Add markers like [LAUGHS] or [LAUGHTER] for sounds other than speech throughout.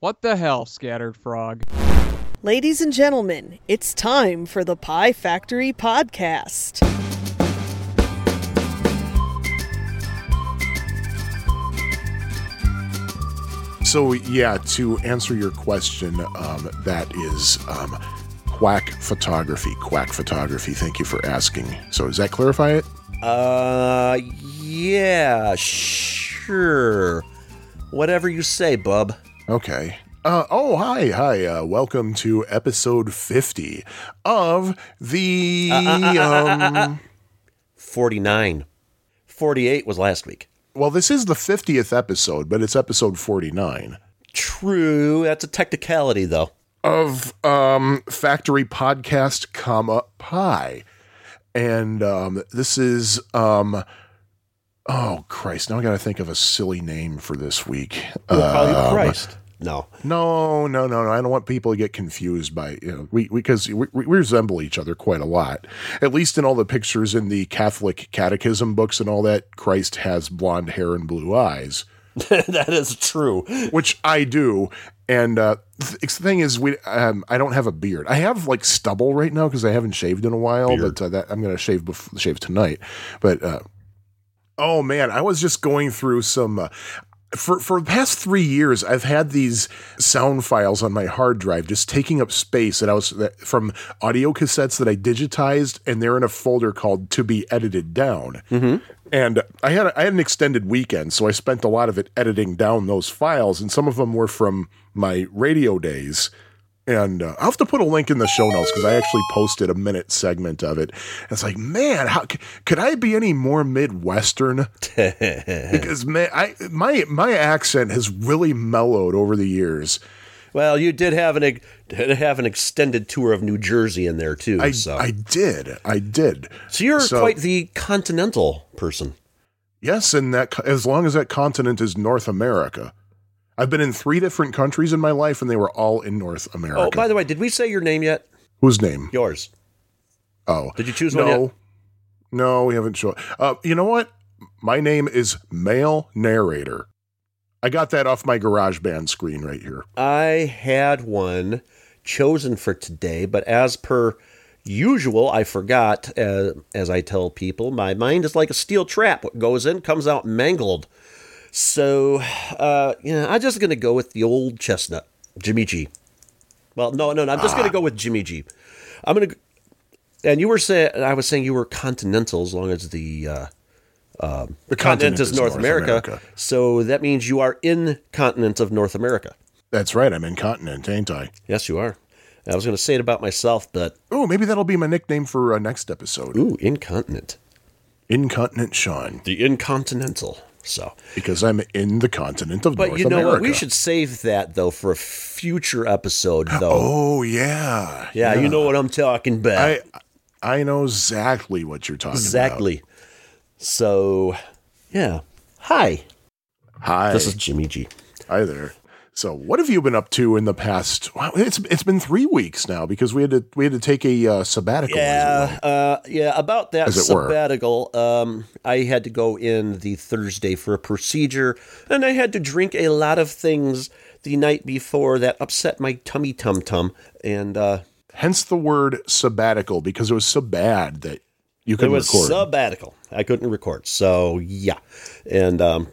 What the hell, Scattered Frog? Ladies and gentlemen, it's time for the Pie Factory Podcast. So yeah, to answer your question, um, that is um, quack photography. Quack photography. Thank you for asking. So does that clarify it? Uh, yeah, sure. Whatever you say, bub. Okay. Uh, oh, hi, hi. Uh, welcome to episode 50 of the. um, [LAUGHS] 49. 48 was last week. well, this is the 50th episode, but it's episode 49 True, that's a technicality, though. of um, Factory Podcast, comma, Pie. And um, this is. Um, oh, Christ. Now I got to think of a silly name for this week. We'll Um, Christ. No. No, no, no, no. I don't want people to get confused by you know we because we, we, we resemble each other quite a lot. At least in all the pictures in the Catholic Catechism books and all that, Christ has blonde hair and blue eyes, [LAUGHS] that is true. which I do. And uh, th- the thing is, we um, I don't have a beard. I have like stubble right now because I haven't shaved in a while. But uh, that I'm gonna shave bef- shave tonight. But uh, oh man, I was just going through some. Uh, for for the past three years, I've had these sound files on my hard drive just taking up space that I was that, from audio cassettes that I digitized, and they're in a folder called "To Be Edited Down." And I had I had an extended weekend, so I spent a lot of it editing down those files, and some of them were from my radio days. And uh, I'll have to put a link in the show notes because I actually posted a minute segment of it. And it's like, man, how c- could I be any more Midwestern? [LAUGHS] because man, I my my accent has really mellowed over the years. Well, you did have an have an extended tour of New Jersey in there too. I so, I did, I did. so you're so- quite the continental person. Yes, and that as long as that continent is North America. I've been in three different countries in my life, and they were all in North America. Oh, by the way, did we say your name yet? Whose name? Yours. Oh, Did you choose no, one yet? no, we haven't shown. Uh, you know what? My name is male narrator. I got that off my GarageBand screen right here. I had one chosen for today, but as per usual, I forgot. Uh, as I tell people, my mind is like a steel trap. What goes in comes out mangled. So, uh, you know, I'm just gonna go with the old chestnut, Jimmy G. Well, no, no, no. I'm just gonna go with Jimmy G. I'm gonna. And you were saying, I was saying you were continental as long as the uh, The continent is North, America. So that means you are in continent of North America. That's right. I'm incontinent, ain't I? Yes, you are. I was going to say it about myself, but Oh, maybe that'll be my nickname for uh, next episode. ooh, incontinent. Incontinent Sean, The incontinental. So, because I'm in the continent of but North you know America. what? We should save that though for a future episode, though. Oh yeah, yeah, you know what I'm talking about. I I know exactly what you're talking about. exactly. So, yeah. Hi. Hi, this is Jimmy G. hi there. So, what have you been up to in the past? Wow, it's it's been three weeks now because we had to we had to take a uh, sabbatical. Yeah, uh, yeah. About that sabbatical, um, I had to go in the Thursday for a procedure, and I had to drink a lot of things the night before that upset my tummy tum tum, and uh, Hence the word sabbatical because it was so bad that you it couldn't was record. sabbatical. I couldn't record, so yeah, and um,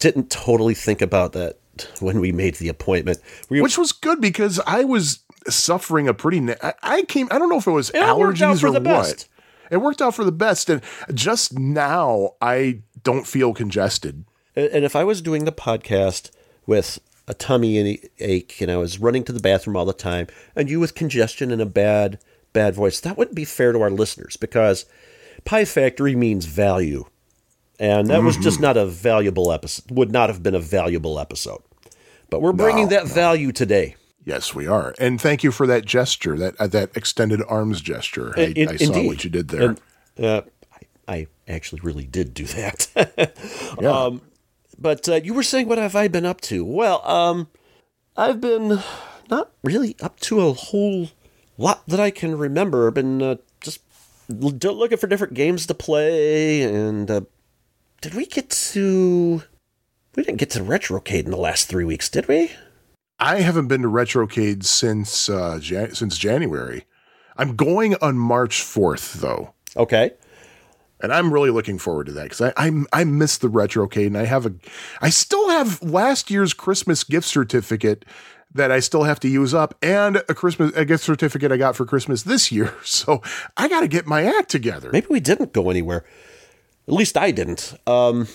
didn't totally think about that when we made the appointment. We which was good because I was suffering a pretty. Na- I, came. I don't know if it was worked allergies or the what. best. It worked out for the best, and just now I don't feel congested. And if I was doing the podcast with a tummy ache and I was running to the bathroom all the time and you with congestion and a bad bad voice, that wouldn't be fair to our listeners because Pie Factory means value. And that was mm-hmm. just not a valuable episode. Would not have been a valuable episode. But we're bringing that value today. Yes, we are, and thank you for that gesture, that uh, that extended arms gesture. I, In- I saw what you did there. And, uh, I, I actually really did do that. [LAUGHS] yeah. Um, but uh, you were saying, what have I been up to? Well, um, I've been not really up to a whole lot that I can remember. I've been uh, just looking for different games to play, and uh, did we get to? We didn't get to retrocade in the last three weeks, did we? I haven't been to Retrocade since uh, Jan- since January. I'm going on March 4th though. Okay. And I'm really looking forward to that because I, I I miss the retrocade and I have a I still have last year's Christmas gift certificate that I still have to use up and a Christmas a gift certificate I got for Christmas this year. [LAUGHS] So I got to get my act together. Maybe we didn't go anywhere. At least I didn't. Um,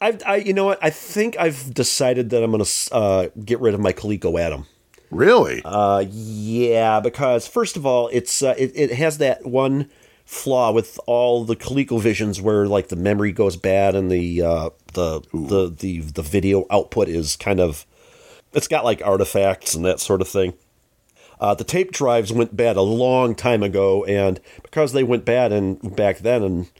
I've, I, you know what? I think I've decided that I'm going to uh, get rid of my Coleco Adam. Really? Uh, yeah, because first of all, it's uh, it, it has that one flaw with all the Coleco Visions where like the memory goes bad and the uh, the, the the the video output is kind of it's got like artifacts and that sort of thing. Uh, the tape drives went bad a long time ago, and because they went bad and back then, and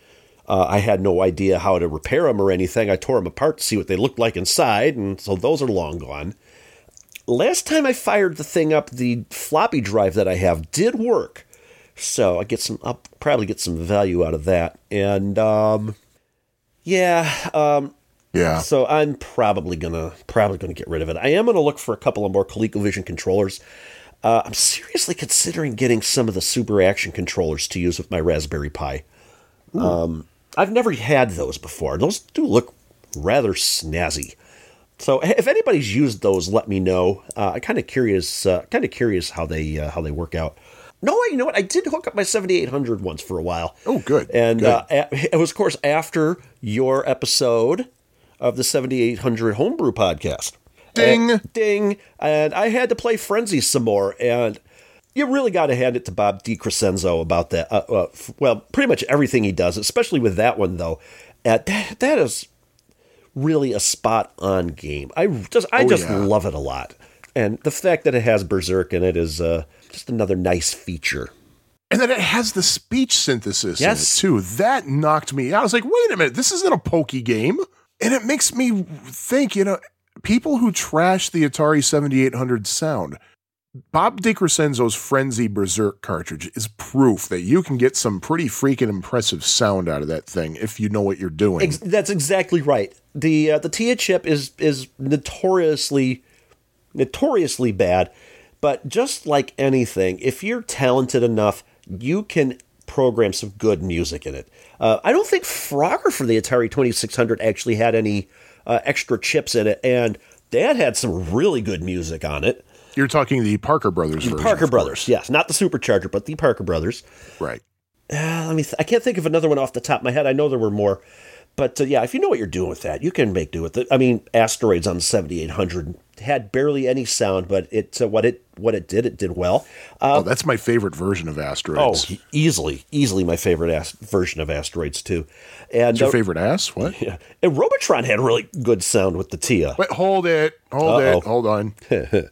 uh, I had no idea how to repair them or anything, I tore them apart to see what they looked like inside, and so those are long gone. Last time I fired the thing up, the floppy drive that I have did work, so I get some. I'll probably get some value out of that, and um, yeah, um, yeah. so I'm probably gonna probably gonna get rid of it. I am gonna look for a couple of more ColecoVision controllers. Uh, I'm seriously considering getting some of the Super Action controllers to use with my Raspberry Pi. Um, I've never had those before. Those do look rather snazzy. So if anybody's used those, let me know. Uh, I'm kind of curious. Uh, kind of curious how they uh, how they work out. No, you know what? I did hook up my 7800 once for a while. Oh, good. And Good. Uh, it was, of course, after your episode of the 7800 Homebrew podcast. Ding. And- ding. And I had to play Frenzy some more. And you really got to hand it to Bob DiCrescenzo about that. Uh, uh, f- well, pretty much everything he does, especially with that one, though. Uh, that, that is really a spot on game. I just, I Oh, just yeah. love it a lot. And the fact that it has Berserk in it is uh, just another nice feature. And then it has the speech synthesis Yes. in it too. That knocked me out. I was like, wait a minute, this isn't a pokey game. And it makes me think, you know, people who trash the Atari 7800 sound, Bob DiCrescenzo's Frenzy Berserk cartridge is proof that you can get some pretty freaking impressive sound out of that thing if you know what you're doing. Ex- that's exactly right. The uh, the TIA chip is is notoriously notoriously bad, but just like anything, if you're talented enough, you can program some good music in it. Uh, I don't think Frogger for the Atari 2600 actually had any uh, extra chips in it, and that had some really good music on it. You're talking the Parker Brothers version. Parker Brothers, yes, not the Supercharger, but the Parker Brothers. Right. Uh, let me. Th- I can't think of another one off the top of my head. I know there were more, but uh, yeah, if you know what you're doing with that, you can make do with it. I mean, Asteroids on the 7800 had barely any sound, but it uh, what it what it did, it did well. Uh, oh, that's my favorite version of oh, Asteroids. e- easily, easily my favorite as- version of Asteroids too. And What's your uh, favorite ass? What? [LAUGHS] yeah, and Robotron had really good sound with the Tia. Wait, hold it. Hold Uh-oh. it. Hold on. [LAUGHS]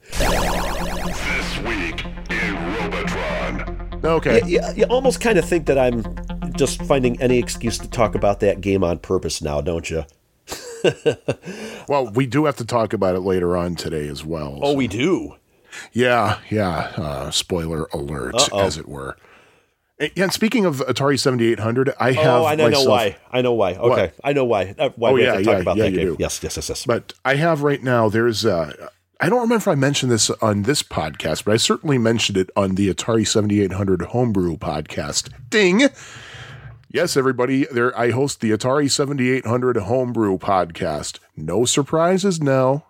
This week in Robotron. Okay. You, you almost kind of think that I'm just finding any excuse to talk about that game on purpose now, don't you? [LAUGHS] Well, we do have to talk about it later on today as well. Oh, we do. Yeah, yeah. Uh, spoiler alert, Uh-oh. as it were. And, speaking of Atari 7800, I have Oh, I know, myself, why. I know why. Okay, What? I know why. Uh, why Oh, we yeah, have to talk yeah, about yeah, that game. do. Yes, yes, yes, yes. But I have right now, there's, uh, I don't remember if I mentioned this on this podcast, but I certainly mentioned it on the Atari 7800 Homebrew podcast. Ding! Yes, everybody, there I host the Atari 7800 Homebrew podcast. No surprises now.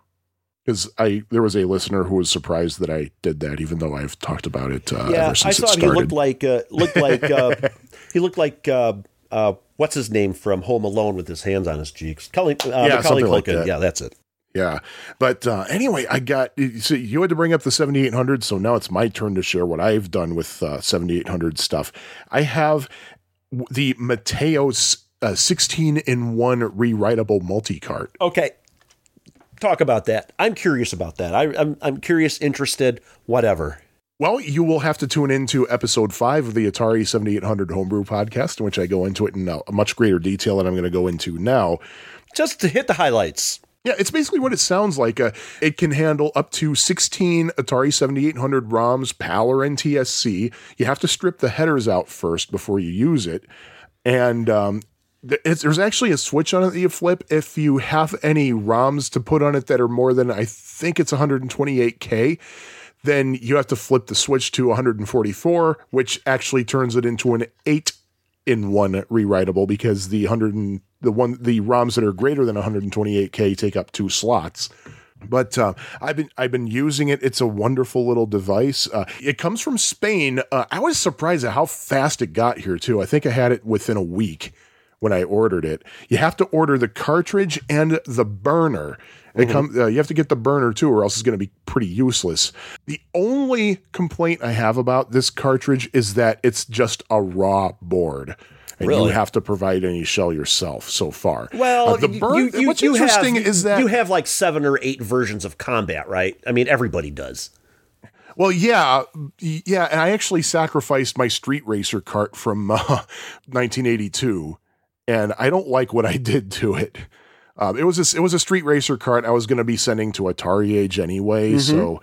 Because I there was a listener who was surprised that I did that, even though I've talked about it uh, yeah, ever I since saw it him. He looked like uh, looked like uh, [LAUGHS] he looked like uh, uh, what's his name from Home Alone with his hands on his cheeks. Cully, uh, Yeah, something like that. Yeah, that's it. Yeah. But uh, anyway, I got so you had to bring up the 7800, so now it's my turn to share what I've done with uh, 7800 stuff. I have the Mateos uh, 16 in 1 rewritable multi cart. Okay, talk about that. I'm curious about that. I, I'm I'm curious, interested, whatever. Well, you will have to tune into episode five of the Atari 7800 Homebrew podcast, in which I go into it in a much greater detail than I'm going to go into now. Just to hit the highlights. Yeah, it's basically what it sounds like. Uh, it can handle up to 16 Atari 7800 ROMs, PAL or NTSC. You have to strip the headers out first before you use it. And um, there's actually a switch on it that you flip if you have any ROMs to put on it that are more than I think it's 128k. Then you have to flip the switch to 144, which actually turns it into an eight in one rewritable because the 100 and the one the ROMs that are greater than 128k take up two slots. But uh, I've been I've been using it. It's a wonderful little device. Uh, it comes from Spain. Uh, I was surprised at how fast it got here too. I think I had it within a week when I ordered it. You have to order the cartridge and the burner. It come, uh, you have to get the burner too, or else it's going to be pretty useless. The only complaint I have about this cartridge is that it's just a raw board. And Really? you have to provide any shell yourself so far. Well, Uh, the burn. you, you, what's you interesting have, is that you have like seven or eight versions of combat, right? I mean, everybody does. Well, yeah, yeah, and I actually sacrificed my Street Racer cart from uh, [LAUGHS] 1982, and I don't like what I did to it. Um, it was a, it was a Street Racer cart I was going to be sending to Atari Age anyway, so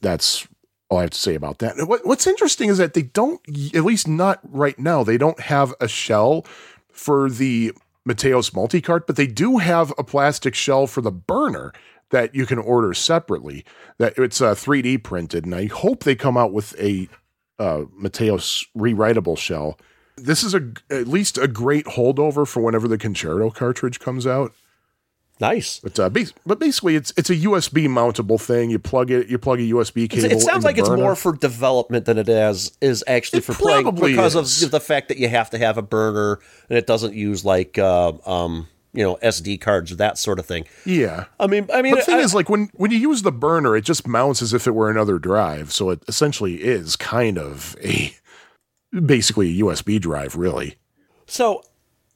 that's all I have to say about that. What, what's interesting is that they don't, at least not right now, they don't have a shell for the Mateos multi cart, but they do have a plastic shell for the burner that you can order separately. That it's uh, 3D printed, and I hope they come out with a uh, Mateos rewritable shell. This is a at least a great holdover for whenever the Concerto cartridge comes out. Nice. But uh, bas- but basically, it's it's a USB mountable thing. You plug it, you plug a USB It's- cable. It sounds like it's more for development than it is is actually It for playing because is. of the fact that you have to have a burner and it doesn't use like uh, um you know SD cards or that sort of thing. yeah. I mean, I mean, But the thing I- is, like when when you use the burner, it just mounts as if it were another drive. So it essentially is kind of a basically a USB drive, really. So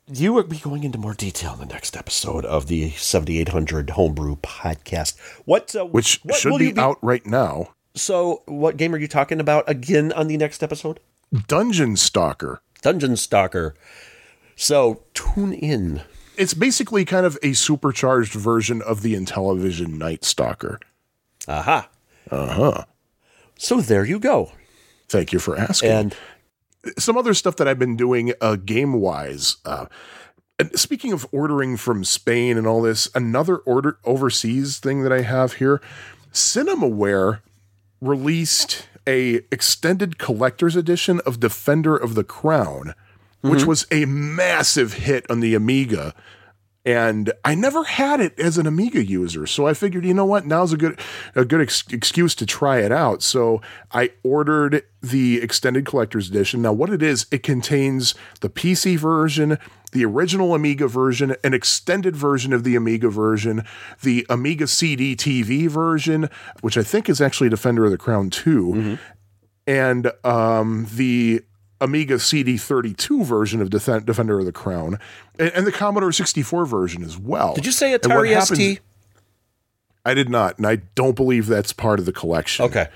you will be going into more detail in the next episode of the 7800 Homebrew podcast. What uh, Which what should will be, you out right now. So, what game are you talking about again on the next episode? Dungeon Stalker. Dungeon Stalker. So tune in. It's basically kind of a supercharged version of the Intellivision Night Stalker. Aha. Uh huh. So there you go. Thank you for asking. And some other stuff that I've been doing uh, game wise. Uh, speaking of ordering from Spain and all this, another order overseas thing that I have here, Cinemaware released a extended collector's edition of Defender of the Crown, which was a massive hit on the Amiga. And I never had it as an Amiga user, so I figured, you know what, now's a good a good ex- excuse to try it out. So I ordered the extended collector's edition. Now, what it is, it contains the PC version, the original Amiga version, an extended version of the Amiga version, the Amiga CD TV version, which I think is actually Defender of the Crown 2, and um, the Amiga CD32 version of Defen- Defender of the Crown, and, and the Commodore 64 version as well. did you say Atari happens- ST? I did not, and I don't believe that's part of the collection. Okay.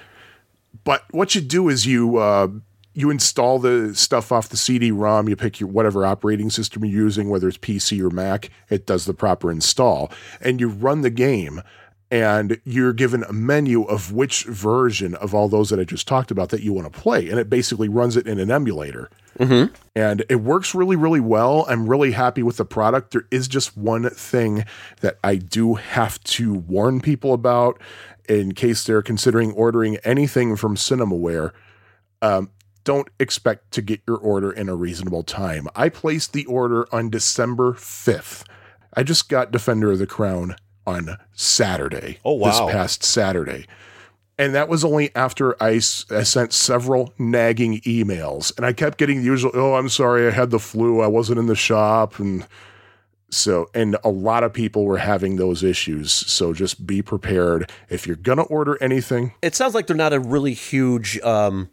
But what you do is you uh, you install the stuff off the CD-ROM. You pick your whatever operating system you're using, whether it's PC or Mac. It does the proper install, and you run the game. And you're given a menu of which version of all those that I just talked about that you want to play, and it basically runs it in an emulator. And it works really, really well. I'm really happy with the product. There is just one thing that I do have to warn people about in case they're considering ordering anything from Cinemaware. Um, don't expect to get your order in a reasonable time. I placed the order on December 5th. I just got Defender of the Crown on Saturday. Oh, wow. This past Saturday. And that was only after I, s- I sent several nagging emails. And I kept getting the usual, oh, I'm sorry, I had the flu. I wasn't in the shop. And so, and a lot of people were having those issues. So just be prepared. If you're going to order anything, It sounds like they're not a really huge um,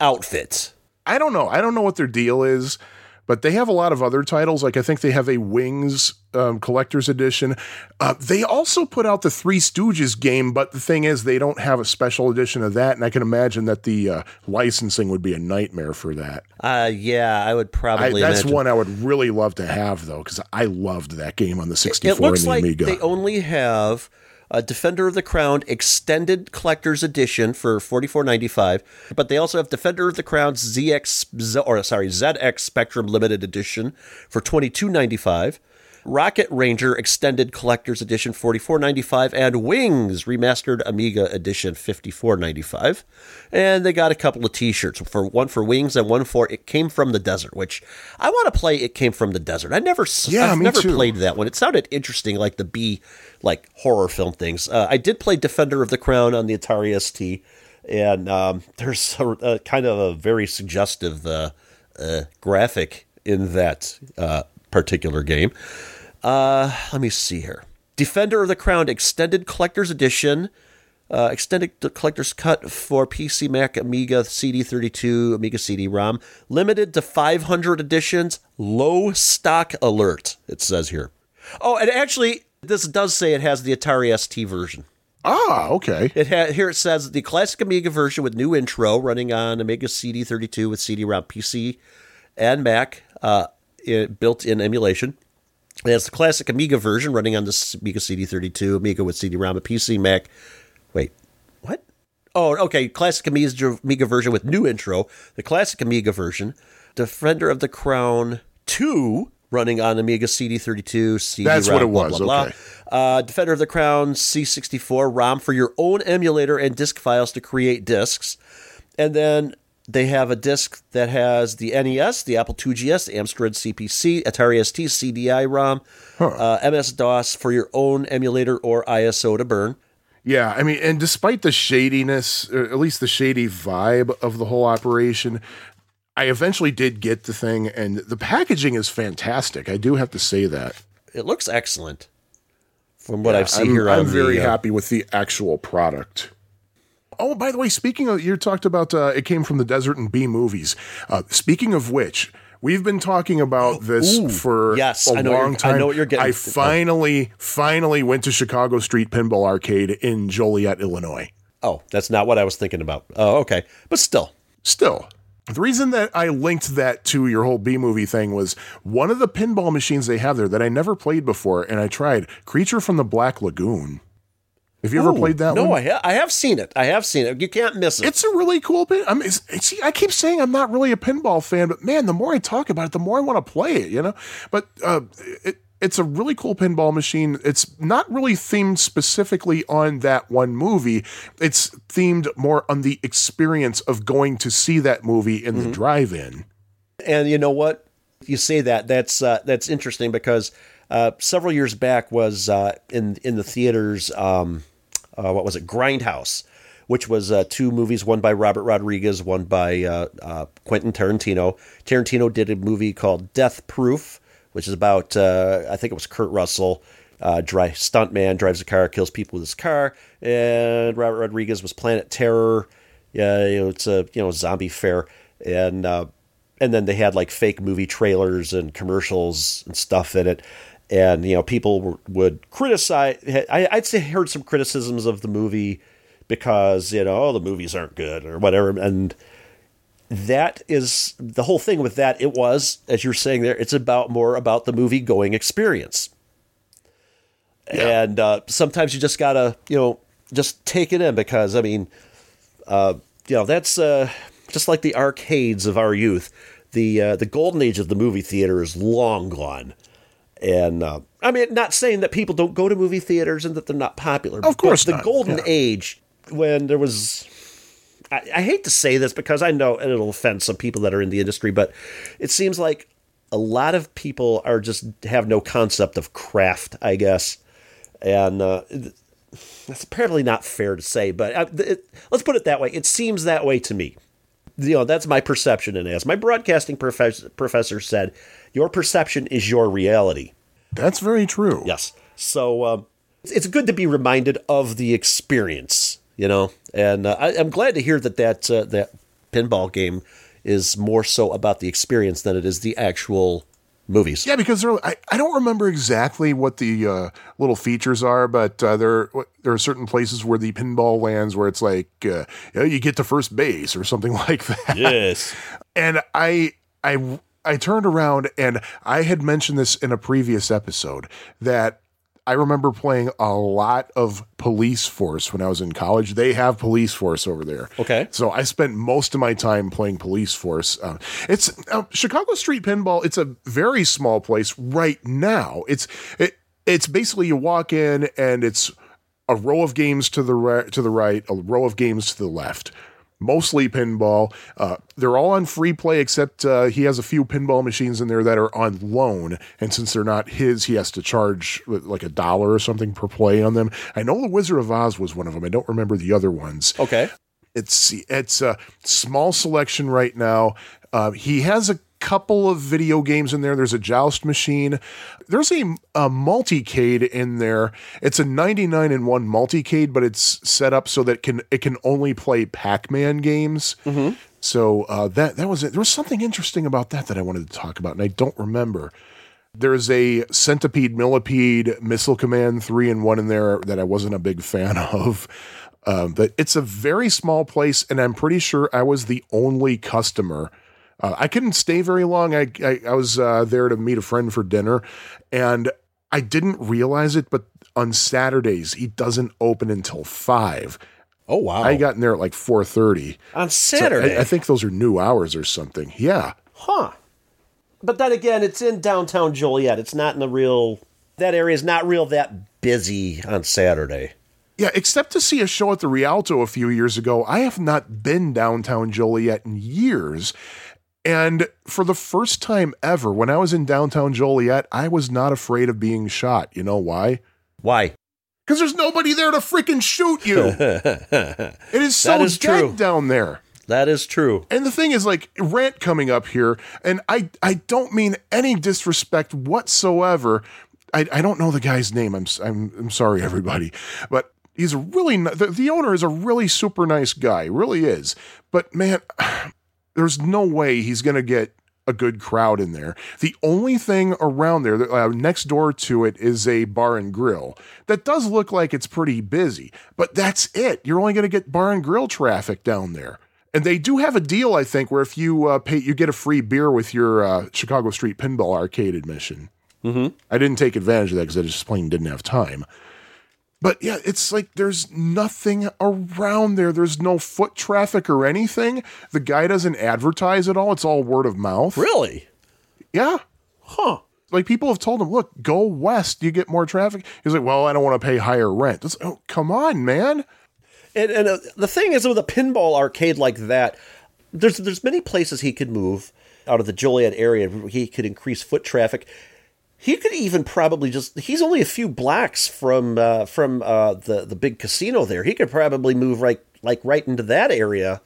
outfit. I don't know. I don't know what their deal is, but they have a lot of other titles. Like I think they have a Wings um, collector's edition. Uh, they also put out the Three Stooges game, but the thing is, they don't have a special edition of that. And I can imagine that the uh, licensing would be a nightmare for that. Uh, yeah, I would I, probably. that's imagine. one I would really love to have though, because I loved that game on the 64 It looks and the like Amiga. they only have uh, Defender of the Crown Extended Collector's Edition for forty four ninety five. But they also have Defender of the Crown ZX or sorry ZX Spectrum Limited Edition for twenty two ninety five. Rocket Ranger Extended Collector's Edition 44.95 and Wings Remastered Amiga Edition 54.95. And they got a couple of t-shirts for one for Wings and one for It Came from the Desert, which I want to play It Came from the Desert. I never Yeah, I've never too. played that one. It sounded interesting like the B like horror film things. Uh, I did play Defender of the Crown on the Atari ST and um, there's a, a kind of a very suggestive uh, uh, graphic in that uh, particular game. Uh, let me see here. Defender of the Crown Extended Collector's Edition. Uh, extended collector's cut for PC, Mac, Amiga, CD32, Amiga CD-ROM, limited to 500 editions. Low stock alert. It says here. Oh, and actually, this does say it has the Atari ST version. Ah, okay. It ha- here it says the classic Amiga version with new intro running on Amiga CD32 with CD-ROM PC and Mac, uh, it, built-in emulation. It has the classic Amiga version running on the Amiga CD32, Amiga with CD-ROM, a PC, Mac. Wait, what? Oh, okay. Classic Amiga, Amiga version with new intro. The classic Amiga version. Defender of the Crown 2 running on Amiga CD32, CD That's what it was, Blah, blah, okay. blah. Uh, Defender of the Crown C64 ROM for your own emulator and disk files to create disks. And then they have a disk that has the NES, the Apple IIGS, the Amstrad CPC, Atari ST, CDI ROM, uh, MS DOS for your own emulator or ISO to burn. Yeah, I mean, and despite the shadiness, or at least the shady vibe of the whole operation, I eventually did get the thing, and the packaging is fantastic. I do have to say that. It looks excellent from what I've seen I'm, here. I'm on very the, uh, happy with the actual product. Oh, by the way, speaking of, you talked about uh, it came from the desert and B movies. Uh, speaking of which, we've been talking about this Ooh, for yes, a long you're- I time. know what you're getting- I finally, finally went to Chicago Street Pinball Arcade in Joliet, Illinois. Oh, that's not what I was thinking about. Oh, okay, but still, Still, the reason that I linked that to your whole B movie thing was one of the pinball machines they have there that I never played before, and I tried Creature from the Black Lagoon. Have you ever played that one? no, one? I, ha- I have seen it. I have seen it. You can't miss it. It's a really cool pin. I mean, it's, it's, see, I keep saying I'm not really a pinball fan, but man, the more I talk about it, the more I want to play it. You know, but uh, it, it's a really cool pinball machine. It's not really themed specifically on that one movie. It's themed more on the experience of going to see that movie in the drive-in. and you know what? You say that that's uh, that's interesting because uh, several years back was uh, in in the theaters. Um, uh, what was it? Grindhouse, which was uh, two movies, one by Robert Rodriguez, one by uh, Quentin Tarantino. Tarantino did a movie called Death Proof, which is about I think it was Kurt Russell. Uh, dry stuntman drives a car, kills people with his car, and Robert Rodriguez was Planet Terror. Yeah, you know, it's a you know zombie fair, and and then they had like fake movie trailers and commercials and stuff in it and you know people were, would criticize I, i'd say heard some criticisms of the movie because you know oh the movies aren't good or whatever. And that is the whole thing with that. It was as you're saying there it's about more about the movie going experience. And uh, sometimes you just gotta you know just take it in because i mean uh, you know that's uh, just like the arcades of our youth. The uh, the golden age of the movie theater is long gone, and uh, I mean, not saying that people don't go to movie theaters and that they're not popular. Of course but the not, golden yeah. age when there was. I, I hate to say this because I know and it'll offend some people that are in the industry, but it seems like a lot of people are just have no concept of craft, I guess, and uh, that's apparently not fair to say, but uh, it, let's put it that way. It seems that way to me. You know, that's my perception. And as my broadcasting professor, professor said, your perception is your reality. That's very true. Yes. So um, it's good to be reminded of the experience, you know. And uh, I, I'm glad to hear that that uh, that pinball game is more so about the experience than it is the actual movies. Yeah, because I, I don't remember exactly what the uh, little features are, but uh, there there are certain places where the pinball lands where it's like uh, you, know, you get to first base or something [LAUGHS] like that. Yes. And I I I turned around and I had mentioned this in a previous episode that I remember playing a lot of Police Force when I was in college. They have Police Force over there. Okay. So I spent most of my time playing Police Force. Uh, it's uh, Chicago Street Pinball. It's a very small place right now. It's it, it's basically you walk in and it's a row of games to the right, to the right, a row of games to the left. Mostly pinball. Uh, they're all on free play, except uh, he has a few pinball machines in there that are on loan. And since they're not his, he has to charge like a dollar or something per play on them. I know the Wizard of Oz was one of them. I don't remember the other ones. Okay. It's it's a small selection right now. Uh, he has a couple of video games in there. There's a joust machine. There's a, a multicade in there. It's a 99 in one multicade, but it's set up so that can it can only play Pac-Man games. So uh, that that was it. There was something interesting about that that I wanted to talk about, and I don't remember. There's a Centipede Millipede Missile Command three and one in there that I wasn't a big fan [LAUGHS] of. Um, but it's a very small place, and I'm pretty sure I was the only customer. Uh, I couldn't stay very long. I I, I was uh, there to meet a friend for dinner, and I didn't realize it, but on Saturdays he doesn't open until five. Oh wow. I got in there at like four thirty. on So Saturday. I, I think those are new hours or something. Yeah. Huh. But then again, it's in downtown Joliet. It's not in the real. That area is not real that busy on Saturday. Yeah, except to see a show at the Rialto a few years ago, I have not been downtown Joliet in years. And for the first time ever, when I was in downtown Joliet, I was not afraid of being shot. You know why? Why? Because there's nobody there to freaking shoot you. [LAUGHS] it is so is dead true. down there. That is true. And the thing is, like, rant coming up here, and I, I don't mean any disrespect whatsoever. I, I don't know the guy's name. I'm, I'm, I'm sorry, everybody, but he's a really the, the owner is a really super nice guy, really is. But man, there's no way he's gonna get a good crowd in there. The only thing around there, uh, next door to it, is a bar and grill that does look like it's pretty busy, but that's it. You're only gonna get bar and grill traffic down there. And they do have a deal, I think, where if you uh, pay, you get a free beer with your uh, Chicago Street Pinball Arcade admission. Mm-hmm. I didn't take advantage of that because I just plain didn't have time. But yeah, it's like there's nothing around there. There's no foot traffic or anything. The guy doesn't advertise at all. It's all word of mouth. Really? Yeah. Huh. Like people have told him, look, go west, you get more traffic. He's like, well, I don't want to pay higher rent. It's, oh, come on, man. And, and uh, the thing is, with a pinball arcade like that, there's there's many places he could move out of the Joliet area. where He could increase foot traffic. He could even probably just. He's only a few blocks from uh, from uh, the the big casino there. He could probably move right like right into that area.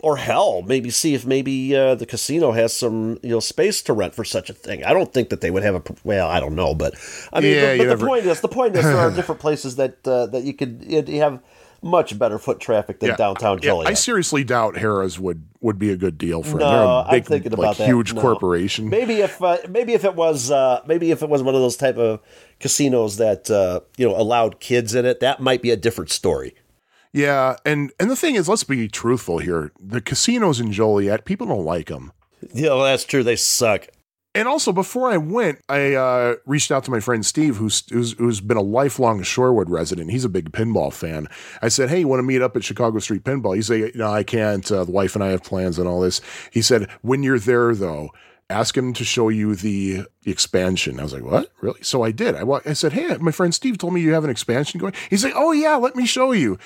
Or hell, maybe see if maybe uh, the casino has some you know space to rent for such a thing. I don't think that they would have a well, I don't know, but I mean, Yeah, you but the never- point is the point is there are [LAUGHS] different places that uh, that you could you have much better foot traffic than downtown Yeah, Joliet. I seriously doubt Harrah's would would be a good deal for no, They're a I'm big, thinking like, about that. huge No. corporation. Maybe if uh, maybe if it was uh, maybe if it was one of those type of casinos that uh, you know allowed kids in it, that might be a different story. Yeah, and and the thing is, let's be truthful here. The casinos in Joliet, people don't like them. Yeah, well, that's true. They suck. And also, before I went, I uh, reached out to my friend Steve, who's, who's who's been a lifelong Shorewood resident. He's a big pinball fan. I said, "Hey, you want to meet up at Chicago Street Pinball?" He said, "No, I can't. Uh, the wife and I have plans and all this." He said, "When you're there, though." Ask him to show you the expansion. I was like, "What? Really?" So I did. I, I said, "Hey, my friend Steve told me you have an expansion going." He's like, "Oh yeah, let me show you."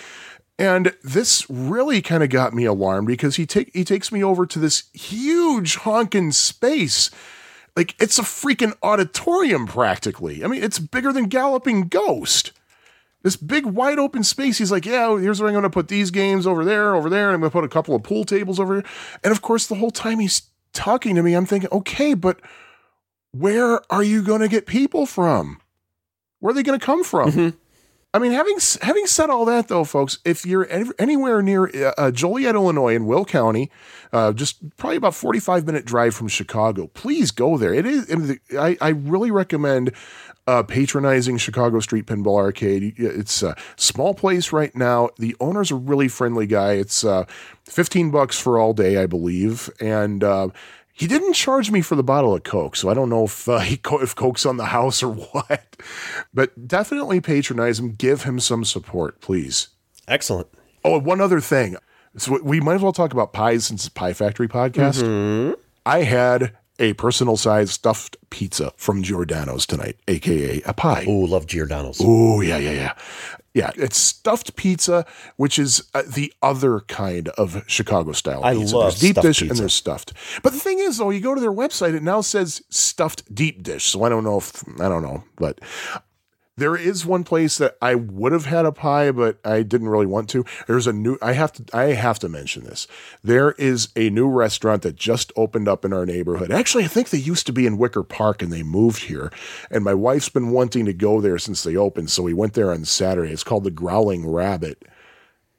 And this really kind of got me alarmed because he take he takes me over to this huge honking space. Like it's a freaking auditorium practically. I mean, it's bigger than Galloping Ghost. This big wide open space. He's like, yeah, here's where I'm going to put these games over there, over there, and I'm going to put a couple of pool tables over here. And of course, the whole time he's talking to me, I'm thinking, okay, but where are you going to get people from? Where are they going to come from? Mm-hmm. I mean, having having said all that, though, folks, if you're anywhere near uh, uh, Joliet, Illinois, in Will County, uh, just probably about forty five minute drive from Chicago, please go there. It is. I, I, I really recommend uh, patronizing Chicago Street Pinball Arcade. It's a small place right now. The owner's a really friendly guy. It's uh, fifteen bucks for all day, I believe, and. He didn't charge me for the bottle of Coke, so I don't know if uh, [LAUGHS] he co- if Coke's on the house or [LAUGHS] what. But definitely patronize him. Give him some support, please. Excellent. Oh, one other thing. So we might as well talk about pies since it's Pie Factory podcast. I had a personal size stuffed pizza from Giordano's tonight, aka a pie. Oh, love Giordano's. Oh, yeah, yeah, yeah. Yeah, it's stuffed pizza, which is uh, the other kind of Chicago style I pizza. love there's deep dish and pizza. there's stuffed. But the thing is, though, you go to their website, it now says stuffed deep dish. So I don't know if, I don't know, but there is one place that I would have had a pie, but I didn't really want to. There's a new I have to I have to mention this. There is a new restaurant that just opened up in our neighborhood. Actually, I think they used to be in Wicker Park and they moved here. And my wife's been wanting to go there since they opened, so we went there on Saturday. It's called the Growling Rabbit.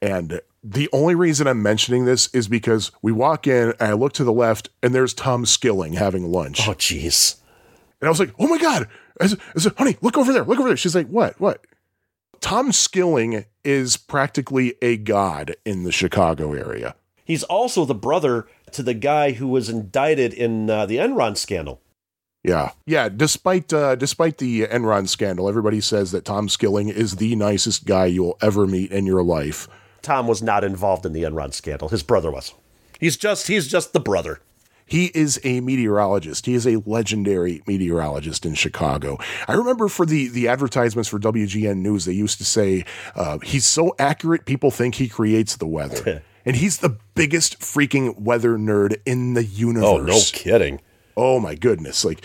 And the only reason I'm mentioning this is because we walk in and I look to the left and there's Tom Skilling having lunch. Oh, jeez. And I was like, oh my God. I said, I said, honey, look over there. Look over there. She's like, what? What? Tom Skilling is practically a god in the Chicago area. He's also the brother to the guy who was indicted in uh, the Enron scandal. Yeah. Yeah. Despite uh, despite the Enron scandal, everybody says that Tom Skilling is the nicest guy you'll ever meet in your life. Tom was not involved in the Enron scandal. His brother was. He's just he's just the brother. He is a meteorologist. He is a legendary meteorologist in Chicago. I remember for the the advertisements for WGN News, they used to say uh, he's so accurate, people think he creates the weather, [LAUGHS] and he's the biggest freaking weather nerd in the universe. Oh, no kidding. Oh my goodness! Like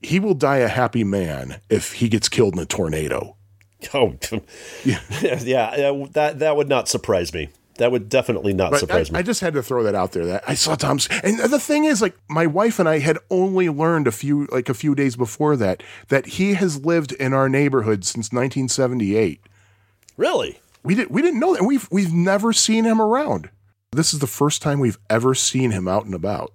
he will die a happy man if he gets killed in a tornado. [LAUGHS] Oh, [LAUGHS] yeah, yeah, that that would not surprise me. That would definitely not But surprise I, me. I just had to throw that out there. That I saw Tom's, and the thing is, like, my wife and I had only learned a few, like, a few days before that, that he has lived in our neighborhood since 1978. really? We did, we didn't know that. We've we've never seen him around. This is the first time we've ever seen him out and about.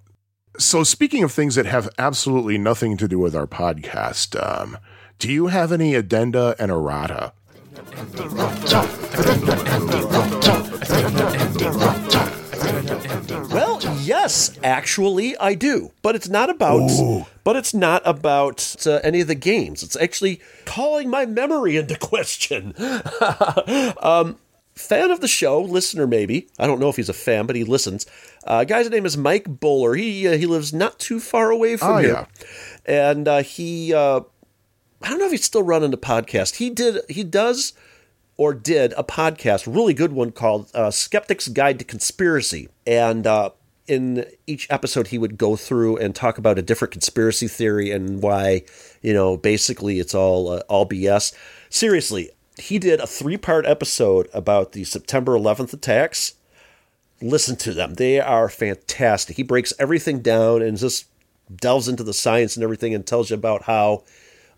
So, speaking of things that have absolutely nothing to do with our podcast, um, do you have any addenda and errata? Well, yes, actually, I do. But it's not about. But it's not about uh, any of the games. It's actually calling my memory into question. [LAUGHS] um, fan of the show, listener maybe. I don't know if he's a fan, but he listens. Uh, guy's name is Mike Bowler. He uh, he lives not too far away from Oh, here, yeah. and uh, he. Uh, I don't know if he's still running the podcast. He did. He does or did a podcast, really good one called uh, "Skeptic's Guide to Conspiracy," and uh, in each episode he would go through and talk about a different conspiracy theory and why, you know, basically it's all uh, all BS. Seriously, he did a three part episode about the September 11th attacks. Listen to them; they are fantastic. He breaks everything down and just delves into the science and everything and tells you about how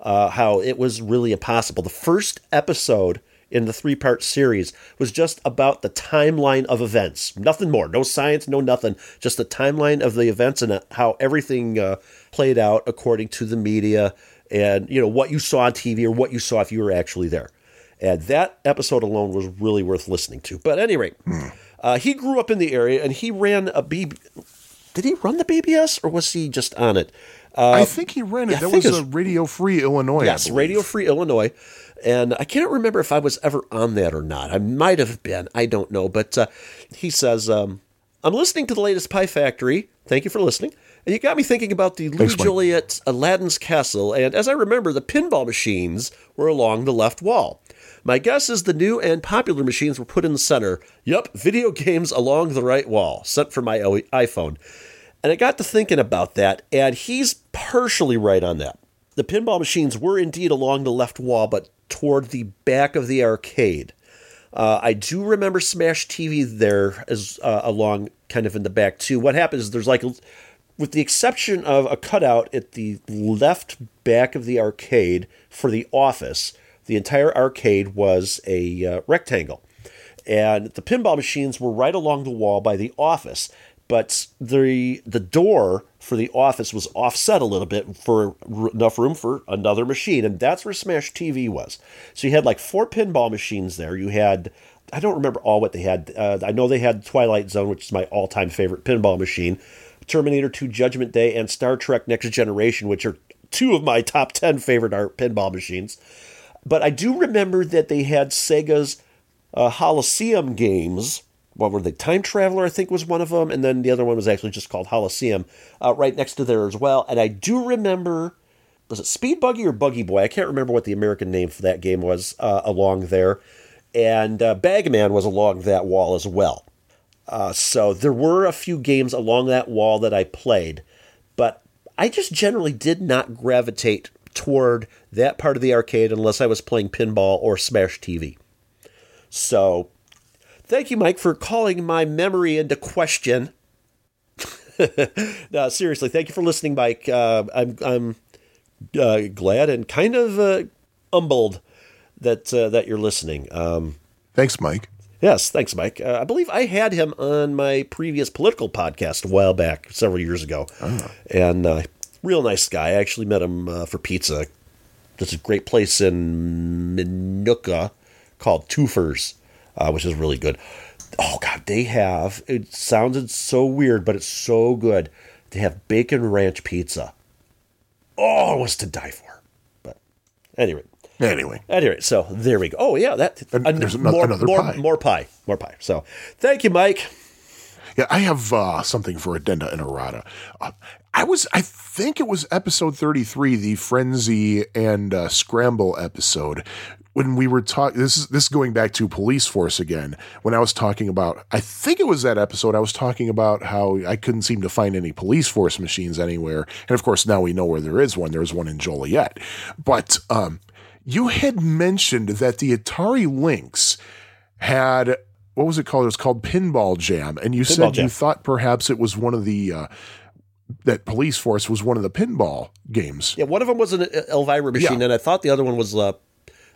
uh, how it was really impossible. The first episode in the three part series was just about the timeline of events. Nothing more. No science, no nothing. Just the timeline of the events and uh, how everything uh, played out according to the media and, you know, what you saw on TV or what you saw if you were actually there. And that episode alone was really worth listening to. But at any rate, uh, he grew up in the area and he ran a B. Did he run the BBS or was he just on it? I think he ran it. yeah, that was it's- a Radio Free Illinois. Yes. Radio Free Illinois. And I can't remember if I was ever on that or not. I might have been. I don't know. But uh, he says, um, I'm listening to the latest Pie Factory. Thank you for listening. And you got me thinking about the Mike. Joliet Aladdin's Castle. And as I remember, the pinball machines were along the left wall. My guess is the new and popular machines were put in the center. Yup, video [LAUGHS] games along the right wall, sent for my iPhone. And I got to thinking about that, and he's partially right on that. The pinball machines were indeed along the left wall, but toward the back of the arcade. Uh, I do remember Smash TV there as uh, along kind of in the back too. What happens is there's like, with the exception of a cutout at the left back of the arcade for the office, the entire arcade was a uh, rectangle, and the pinball machines were right along the wall by the office. But the the door for the office was offset a little bit for r- enough room for another machine, and that's where Smash TV was. So you had like four pinball machines there. You had I don't remember all what they had. Uh, I know they had Twilight Zone, which is my all time favorite pinball machine. Terminator 2 Judgment Day, and Star Trek Next Generation, which are two of my top 10 favorite art pinball machines. But I do remember that they had Sega's uh, Holosseum games. What were they? Time Traveler, I think, was one of them. And then the other one was actually just called Holosseum, uh, right next to there as well. And I do remember, was it Speed Buggy or Buggy Boy? I can't remember what the American name for that game was uh, along there. And uh, Bagman was along that wall as well. Uh, so there were a few games along that wall that I played, but I just generally did not gravitate toward that part of the arcade unless I was playing pinball or Smash TV. So, thank you, Mike, for calling my memory into question. [LAUGHS] no, seriously, thank you for listening, Mike. Uh, I'm I'm uh, glad and kind of uh, humbled that uh, that you're listening. Um, Thanks, Mike. Yes, thanks, Mike. Uh, I believe I had him on my previous political podcast a while back, several years ago, and uh, real nice guy. I actually met him uh, for pizza. There's a great place in Minooka called Twofer's, uh, which is really good. Oh God, they have. It sounded so weird, but it's so good. They have bacon ranch pizza. Oh, it was to die for. But anyway, Anyway, Anyway, so there we go. Oh yeah, that And an- there's more, another more, pie. more pie, more pie. So thank you, Mike. yeah, I have uh, something for Addenda and Errata. Uh, I was, I think it was episode 33, the Frenzy and uh, Scramble episode, when we were talking. This is this is going back to Police Force again. When I was talking about, I think it was that episode. I was talking about how I couldn't seem to find any Police Force machines anywhere, and of course now we know where there is one. There's one in Joliet, but um, you had mentioned that the Atari Lynx had what was it called? It was called Pinball Jam, and you said Jam. you thought perhaps it was one of the uh, that Police Force was one of the pinball games. Yeah, one of them was an Elvira machine, Yeah. and I thought the other one was uh,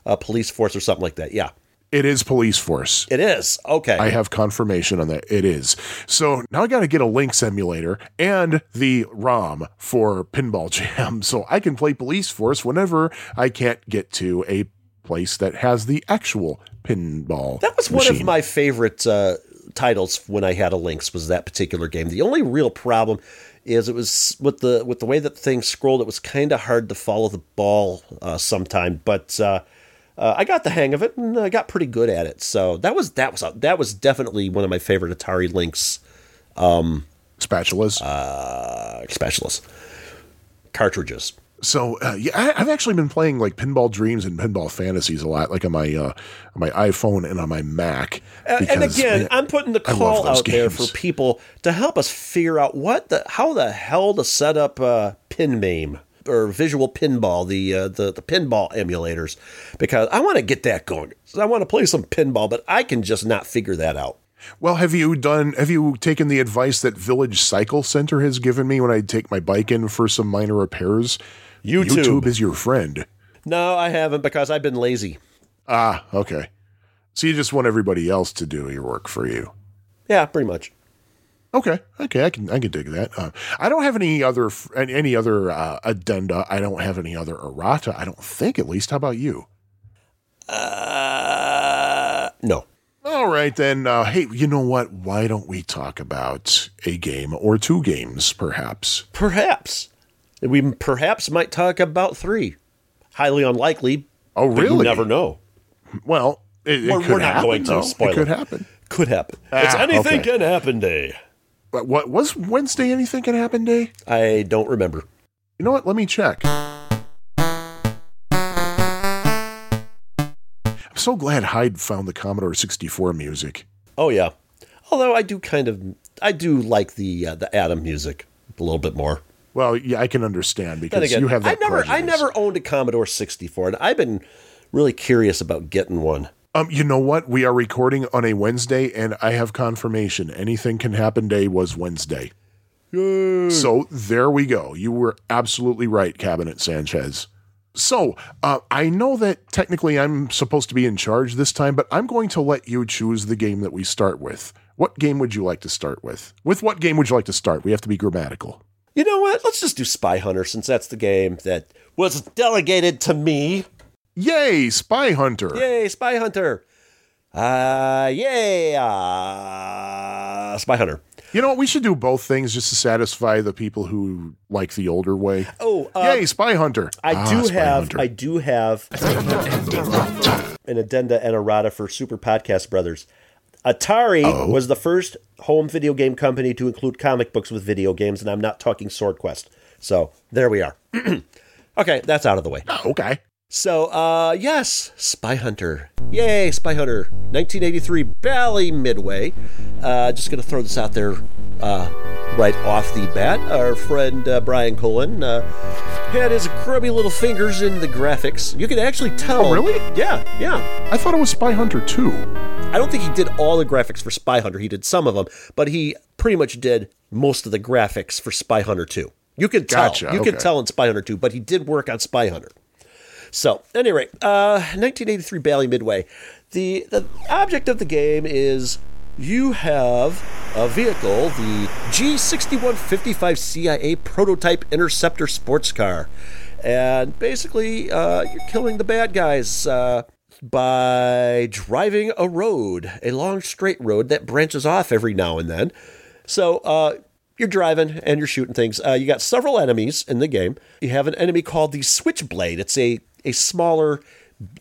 a police force or something like that. Yeah, It is Police Force. it is. Okay. I have confirmation on that. It is. So now I got to get a Lynx emulator and the ROM for Pinball [LAUGHS] Jam so I can play Police Force whenever I can't get to a place that has the actual pinball. that was one of my favorite uh, titles when I had a Lynx. Was that particular game? The only real problem is it was with the with the way that thing scrolled. It was kind of hard to follow the ball uh, sometime, but. Uh, uh, I got the hang of it and I got pretty good at it. So that was that was that was definitely one of my favorite Atari Lynx spatulas. uh, specialists. Cartridges. So uh, yeah, I, I've actually been playing like Pinball Dreams and Pinball Fantasies a lot, like on my uh, on my iPhone and on my Mac. Uh, and again, man, I'm putting the call out there for people to help us figure out what the how the hell to set up uh, PinMAME or visual pinball, the uh, the the pinball emulators, because I want to get that going. So I want to play some pinball, but I can just not figure that out. well, have you done? Have you taken the advice that Village Cycle Center has given me when I take my bike in for some minor repairs? YouTube. YouTube is your friend. No, I haven't because I've been lazy. Ah, okay. So you just want everybody else to do your work for you. Yeah, pretty much. Okay, okay, I can I can dig that. Uh, I don't have any other any any other uh, addenda. I don't have any other errata. I don't think, at least. How about you? Uh, no. All right then. Uh, hey, you know what? Why don't we talk about a game or two games, perhaps? Perhaps we perhaps might talk about three. Highly unlikely. Oh, really? You never know. Well, it, it We're- we're not happen, going to. though. Spoiler. It could happen. Could happen. it's Ah, anything okay. can happen day. But what was Wednesday? Anything can happen day? I don't remember. You know what? Let me check. I'm so glad Hyde found the Commodore 64 music. Oh yeah. Although I do kind of I do like the uh, the Adam music a little bit more. Well, yeah, I can understand because again, you have that. I never I never owned a Commodore 64 and I've been really curious about getting one. Um, you know what? We are recording on a Wednesday, and I have confirmation. Anything can happen day was Wednesday. So there we go. You were absolutely right, Cabinet Sanchez. So uh, I know that technically I'm supposed to be in charge this time, but I'm going to let you choose the game that we start with. What game would you like to start with? With what game would you like to start? We have to be grammatical. You know what? Let's just do Spy Hunter since that's the game that was delegated to me. Yay, Spy Hunter! Yay, Spy Hunter. Uh, yay, uh, Spy Hunter. You know what? We should do both things just to satisfy the people who like the older way. Oh, uh, Yay, Spy Hunter! I Ah, do Spy have Hunter. I do have an addenda and errata for Super Podcast Brothers. Atari Oh. was the first home video game company to include comic books with video games, and I'm not talking Sword Quest. So there we are. [CLEARS THROAT] okay, that's out of the way. okay. So, uh, yes, Spy Hunter. Yay, Spy Hunter. 1983 Bally Midway. Uh, just going to throw this out there uh, right off the bat. Our friend uh, Brian Colin uh, had his grubby little fingers in the graphics. You can actually tell. Oh, really? Yeah, yeah. I thought it was Spy Hunter 2. I don't think he did all the graphics for Spy Hunter. He did some of them, but he pretty much did most of the graphics for Spy Hunter 2. You can tell. Gotcha, You can tell in Spy Hunter 2, but he did work on Spy Hunter. So, anyway, uh, 1983 Bally Midway. The, the object of the game is you have a vehicle, the G6155 CIA prototype interceptor sports car. And basically, uh, you're killing the bad guys uh, by driving a road, a long straight road that branches off every now and then. So, uh, you're driving and you're shooting things. Uh, you got several enemies in the game. You have an enemy called the Switchblade. It's a, a smaller,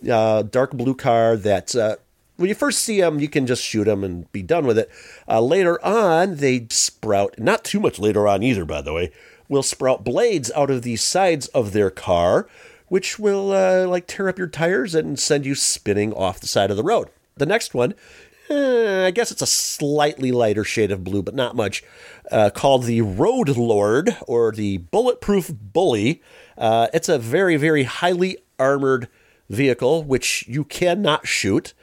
uh, dark blue car that uh, when you first see them, you can just shoot them and be done with it. Uh, later on, they sprout, not too much later on either, by the way, will sprout blades out of the sides of their car, which will uh, like tear up your tires and send you spinning off the side of the road. The next one eh, I guess it's a slightly lighter shade of blue, but not much, uh, called the Road Lord or the Bulletproof Bully. Uh, it's a very, very highly armored vehicle, which you cannot shoot.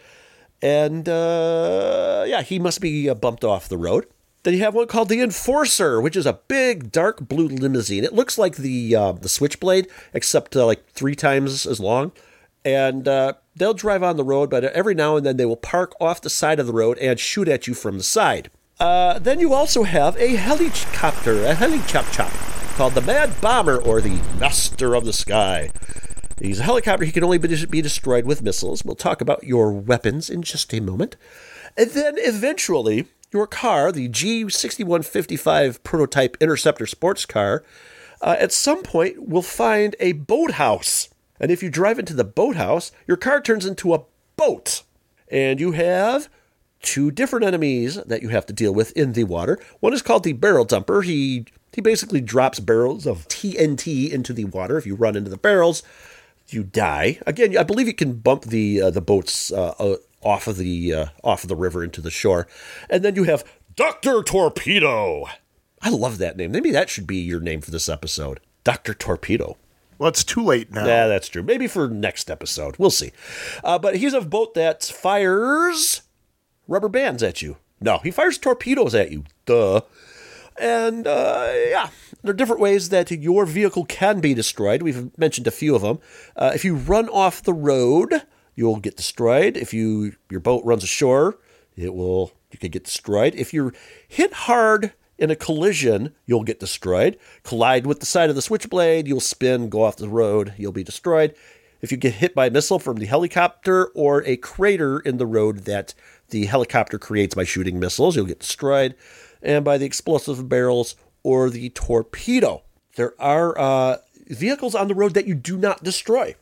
And uh, yeah, he must be uh, bumped off the road. Then you have one called the Enforcer, which is a big dark blue limousine. It looks like the uh, the Switchblade, except uh, like three times as long. And uh, they'll drive on the road, but every now and then they will park off the side of the road and shoot at you from the side. Uh, then you also have a helicopter, a helicopter called the Mad Bomber or the Master of the Sky. He's a helicopter. He can only be, destroyed with missiles. We'll talk about your weapons in just a moment. And then eventually, your car, the G6155 prototype Interceptor sports car, uh, at some point will find a boathouse. And if you drive into the boathouse, your car turns into a boat. And you have two different enemies that you have to deal with in the water. One is called the barrel dumper. He he basically drops barrels of TNT into the water. If you run into the barrels, you die. Again, I believe you can bump the uh, the boats uh, uh, off of the uh, off of the river into the shore. And then you have Doctor Torpedo. I love that name. Maybe that should be your name for this episode, Doctor Torpedo. Well, it's too late now. Yeah, that's true. Maybe for next episode. We'll see. Uh, but he's a boat that fires rubber bands at you. No, he fires torpedoes at you. Duh. And uh, yeah, there are different ways that your vehicle can be destroyed. We've mentioned a few of them. Uh, if you run off the road, you'll get destroyed. If you your boat runs ashore, it will you could get destroyed. If you're hit hard in a collision, you'll get destroyed. Collide with the side of the switchblade, you'll spin, go off the road, you'll be destroyed. If you get hit by a missile from the helicopter or a crater in the road that the helicopter creates by shooting missiles, you'll get destroyed. And by the explosive barrels or the torpedo. There are uh, vehicles on the road that you do not destroy.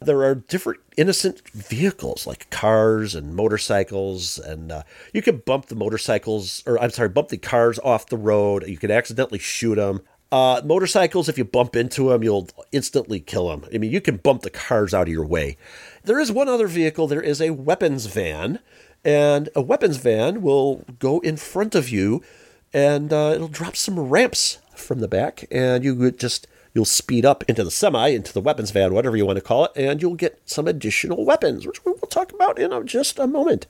There are different innocent vehicles like cars and motorcycles, and uh, you can bump the motorcycles, or I'm sorry, bump the cars off the road. You can accidentally shoot them. Uh, motorcycles, if you bump into them, you'll instantly kill them. I mean, you can bump the cars out of your way. There is one other vehicle. There is a weapons van, and a weapons van will go in front of you, and uh, it'll drop some ramps from the back, and you would just you'll speed up into the semi, into the weapons van, whatever you want to call it, and you'll get some additional weapons, which we will talk about in just a moment.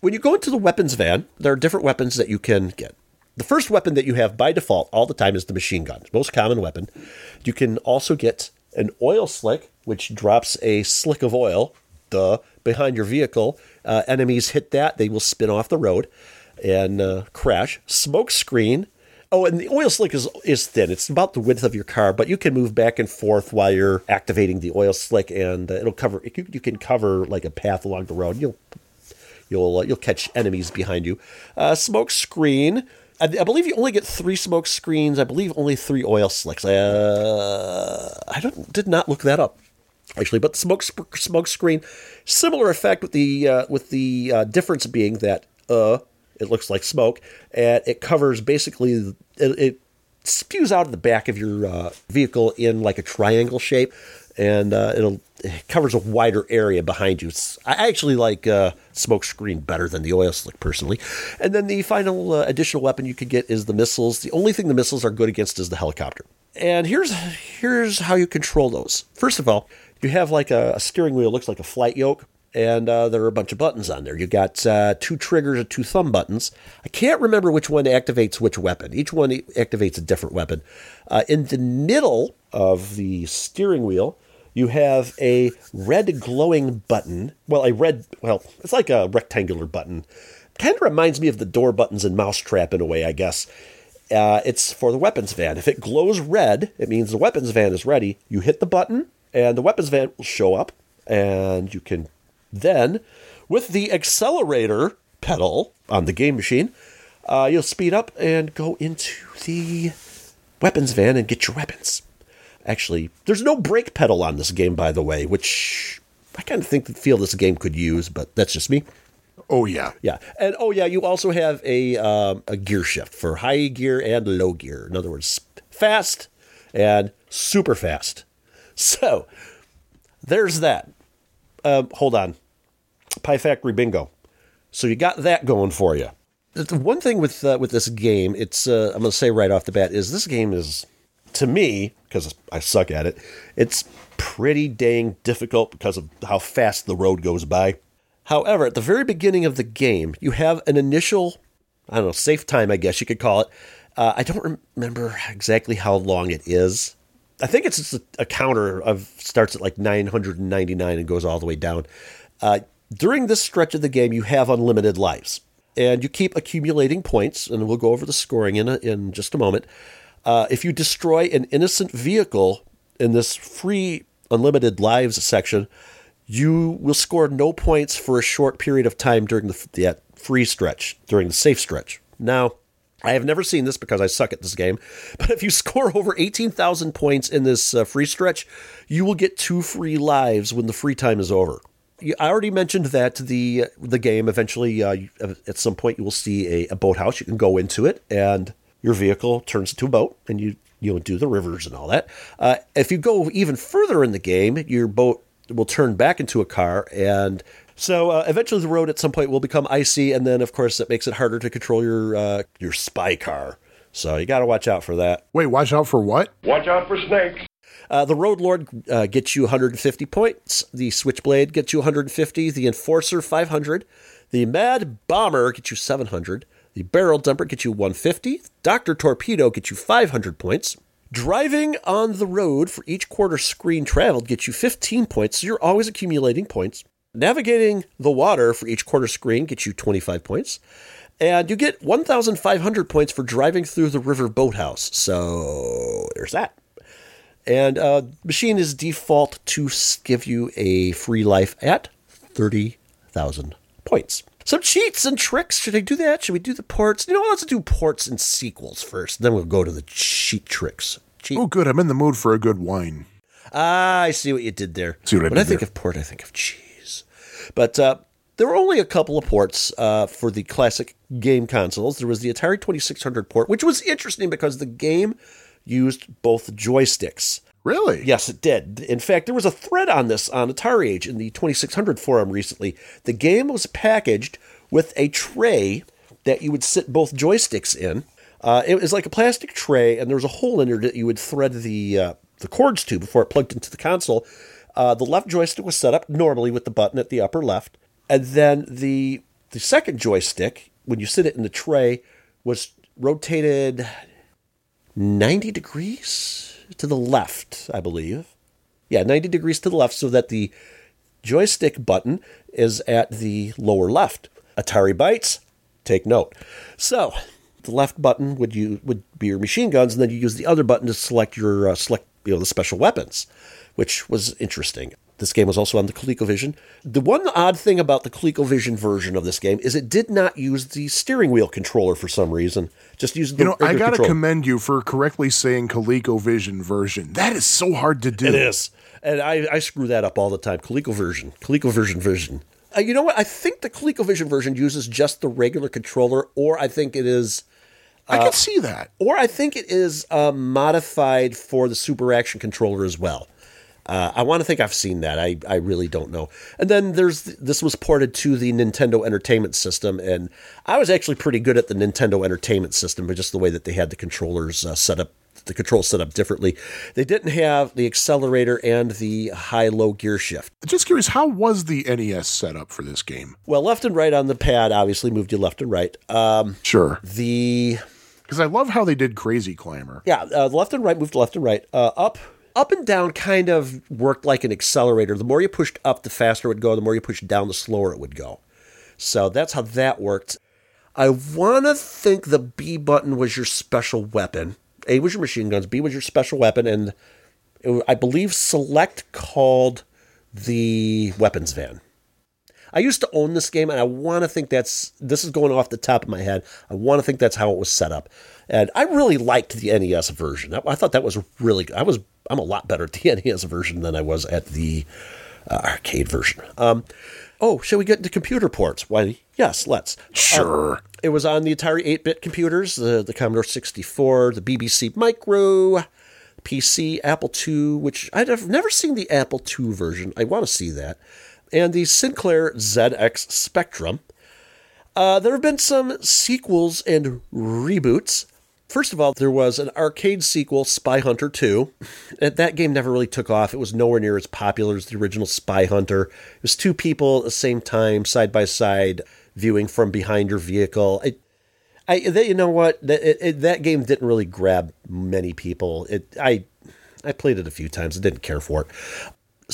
When you go into the weapons van, there are different weapons that you can get. The first weapon that you have by default all the time is the machine gun, most common weapon. You can also get an oil slick, which drops a slick of oil, behind your vehicle. Uh, enemies hit that, they will spin off the road and uh, crash. Smoke screen. Oh, and the oil slick is is thin. It's about the width of your car, but you can move back and forth while you're activating the oil slick, and uh, it'll cover. You, you can cover like a path along the road. You'll you'll uh, you'll catch enemies behind you. Uh, smoke screen. I, I believe you only get three smoke screens. I believe only three oil slicks. Uh, I don't did not look that up actually, but the smoke smoke screen, similar effect with the uh, with the uh, difference being that uh it looks like smoke and it covers basically it, it spews out of the back of your uh, vehicle in like a triangle shape and uh, it'll it covers a wider area behind you. I actually like uh, smoke screen better than the oil slick personally. And then the final uh, additional weapon you could get is the missiles. The only thing the missiles are good against is the helicopter. And here's here's how you control those. First of all, you have like a, a steering wheel, looks like a flight yoke, and uh, there are a bunch of buttons on there. You got uh, two triggers and two thumb buttons. I can't remember which one activates which weapon. Each one activates a different weapon. Uh, in the middle of the steering wheel, you have a red glowing button. Well, a red, well, it's like a rectangular button. Kind of reminds me of the door buttons in Mousetrap in a way, I guess. Uh, it's for the weapons van. If it glows red, it means the weapons van is ready. You hit the button, and the weapons van will show up, and you can then, with the accelerator pedal on the game machine, uh, you'll speed up and go into the weapons van and get your weapons. Actually, there's no brake pedal on this game, by the way, which I kind of think feel this game could use, but that's just me. Oh yeah, Yeah, and oh yeah, you also have a um, a gear shift for high gear and low gear. In other words, fast and super fast. [LAUGHS] So there's that. Um, hold on, Pie Factory Bingo. So you got that going for you. The one thing with uh, with this game, it's uh, I'm going to say right off the bat is this game is to me because I suck at it. It's pretty dang difficult because of how fast the road goes by. However, at the very beginning of the game, you have an initial, I don't know, safe time, I guess you could call it. Uh, I don't remember exactly how long it is. I think it's just a, a counter of starts at like 999 and goes all the way down. Uh, during this stretch of the game, you have unlimited lives, and you keep accumulating points. And we'll go over the scoring in a, in just a moment. Uh, if you destroy an innocent vehicle in this free unlimited lives section, you will score no points for a short period of time during the, the free stretch, during the safe stretch. Now, I have never seen this because I suck at this game, [LAUGHS] but if you score over 18,000 points in this uh, free stretch, you will get two free lives when the free time is over. I already mentioned that the the game eventually, uh, at some point, you will see a, a boathouse. You can go into it, and your vehicle turns into a boat, and you you know do the rivers and all that. Uh, if you go even further in the game, your boat will turn back into a car, and so uh, eventually the road at some point will become icy, and then of course it makes it harder to control your uh, your spy car. So you got to watch out for that. Wait, watch out for what? Watch out for snakes. Uh, the Road Lord uh, gets you 150 points. The Switchblade gets you 150. The Enforcer 500. The Mad Bomber gets you 700. The Barrel Dumper gets you 150. Doctor Torpedo gets you 500 points. Driving on the road for each quarter screen traveled gets you 15 points. So you're always accumulating points. Navigating the water for each quarter screen gets you 25 points. And you get 1,500 points for driving through the river boathouse. So there's that. And uh, machine is default to give you a free life at 30,000 points. Some cheats and tricks. Should I do that? Should we do the ports? You know, let's do ports and sequels first. Then we'll go to the cheat tricks. Cheat. Oh, good. I'm in the mood for a good wine. Ah, I see what you did there. See what I when I think there. of port, I think of cheese. But uh, there were only a couple of ports uh, for the classic game consoles. There was the Atari 2600 port, which was interesting because the game used both joysticks. Really? Yes, it did. In fact, there was a thread on this on Atari Age in the 2600 forum recently. The game was packaged with a tray that you would sit both joysticks in. Uh, it was like a plastic tray, and there was a hole in there that you would thread the uh, the cords to before it plugged into the console. Uh, the left joystick was set up normally with the button at the upper left, and then the the second joystick, when you sit it in the tray, was rotated 90 degrees to the left, I believe. Yeah, 90 degrees to the left so that the joystick button is at the lower left. Atari Bytes, take note. So, the left button would you would be your machine guns and then you use the other button to select your uh, select you know the special weapons, which was interesting. This game was also on the ColecoVision. The one odd thing about the ColecoVision version of this game is it did not use the steering wheel controller for some reason. Just used the You know, I got to controller. commend you for correctly saying ColecoVision version. That is so hard to do. It is. And I, I screw that up all the time. ColecoVision. ColecoVision version. Uh, you know what? I think the ColecoVision version uses just the regular controller, or I think it is, I can see that. or I think it is uh, modified for the Super Action controller as well. Uh, I want to think I've seen that. I, I really don't know. And then there's this was ported to the Nintendo Entertainment System, and I was actually pretty good at the Nintendo Entertainment System, but just the way that they had the controllers uh, set up, the controls set up differently. They didn't have the accelerator and the high-low gear shift. Just curious, how was the NES set up for this game? Well, left and right on the pad obviously moved you left and right. Um, Sure. the Because I love how they did Crazy Climber. Yeah, uh, left and right moved left and right. Uh, up, up and down kind of worked like an accelerator. The more you pushed up, the faster it would go. The more you pushed down, the slower it would go. So that's how that worked. I want to think the B button was your special weapon. A was your machine guns. B was your special weapon, and it, I believe select called the weapons van. I used to own this game, and I want to think that's this is going off the top of my head. I want to think that's how it was set up, and I really liked the NES version. I, I thought that was really. Good. I was. I'm a lot better at the [LAUGHS] NES version than I was at the uh, arcade version. Um, oh, shall we get into computer ports? Why, yes, let's. Sure. It was on the Atari 8-bit computers, the, the Commodore 64, the BBC Micro, PC, Apple II, which I've never seen the Apple II version. I want to see that. And the Sinclair ZX Spectrum. Uh, there have been some sequels and reboots. First of all, there was an arcade sequel, Spy Hunter 2. That game never really took off. It was nowhere near as popular as the original Spy Hunter. It was two people at the same time, side by side, viewing from behind your vehicle. I, I, you know what? That, it, it- that game didn't really grab many people. It, I, I played it a few times. I didn't care for it.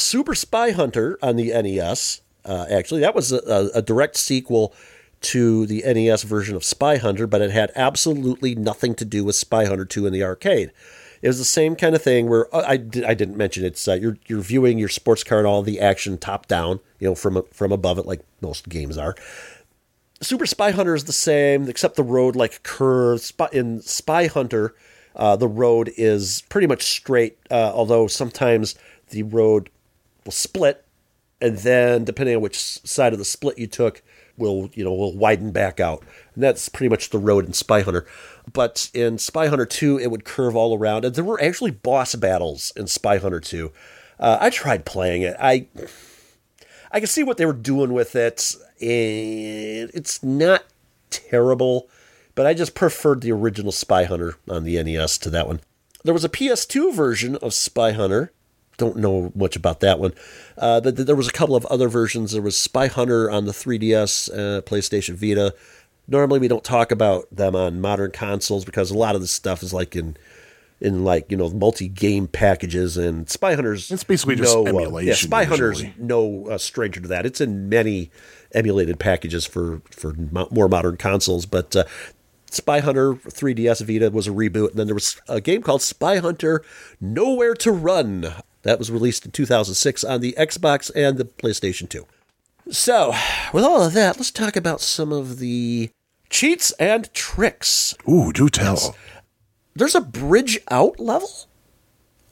Super Spy Hunter on the NES. Uh, actually, that was a, a, direct sequel to the NES version of Spy Hunter, but it had absolutely nothing to do with Spy Hunter 2 in the arcade. It was the same kind of thing where uh, I, did, I didn't mention it's uh, you're you're viewing your sports car and all the action top down, you know, from from above it like most games are. Super Spy Hunter is the same, except the road like curves. In Spy Hunter, uh, the road is pretty much straight, uh, although sometimes the road will split, and then depending on which side of the split you took, will you know will widen back out. And that's pretty much the road in Spy Hunter. But in Spy Hunter 2, it would curve all around, and there were actually boss battles in Spy Hunter 2. Uh, I tried playing it. I I can see what they were doing with it. and It's not terrible, but I just preferred the original Spy Hunter on the NES to that one. There was a PS2 version of Spy Hunter. Don't know much about that one. Uh, but there was a couple of other versions. There was Spy Hunter on the 3DS, uh, PlayStation Vita. Normally, we don't talk about them on modern consoles because a lot of this stuff is like in in like you know multi-game packages and Spy Hunters. It's basically just no, uh, yeah, emulation, Spy Hunters no uh, stranger to that. It's in many emulated packages for for mo- more modern consoles, but. Uh, Spy Hunter 3DS Vita was a reboot, and then there was a game called Spy Hunter Nowhere to Run. That was released in 2006 on the Xbox and the PlayStation 2. So, with all of that, let's talk about some of the cheats and tricks. Ooh, do tell. There's a bridge out level?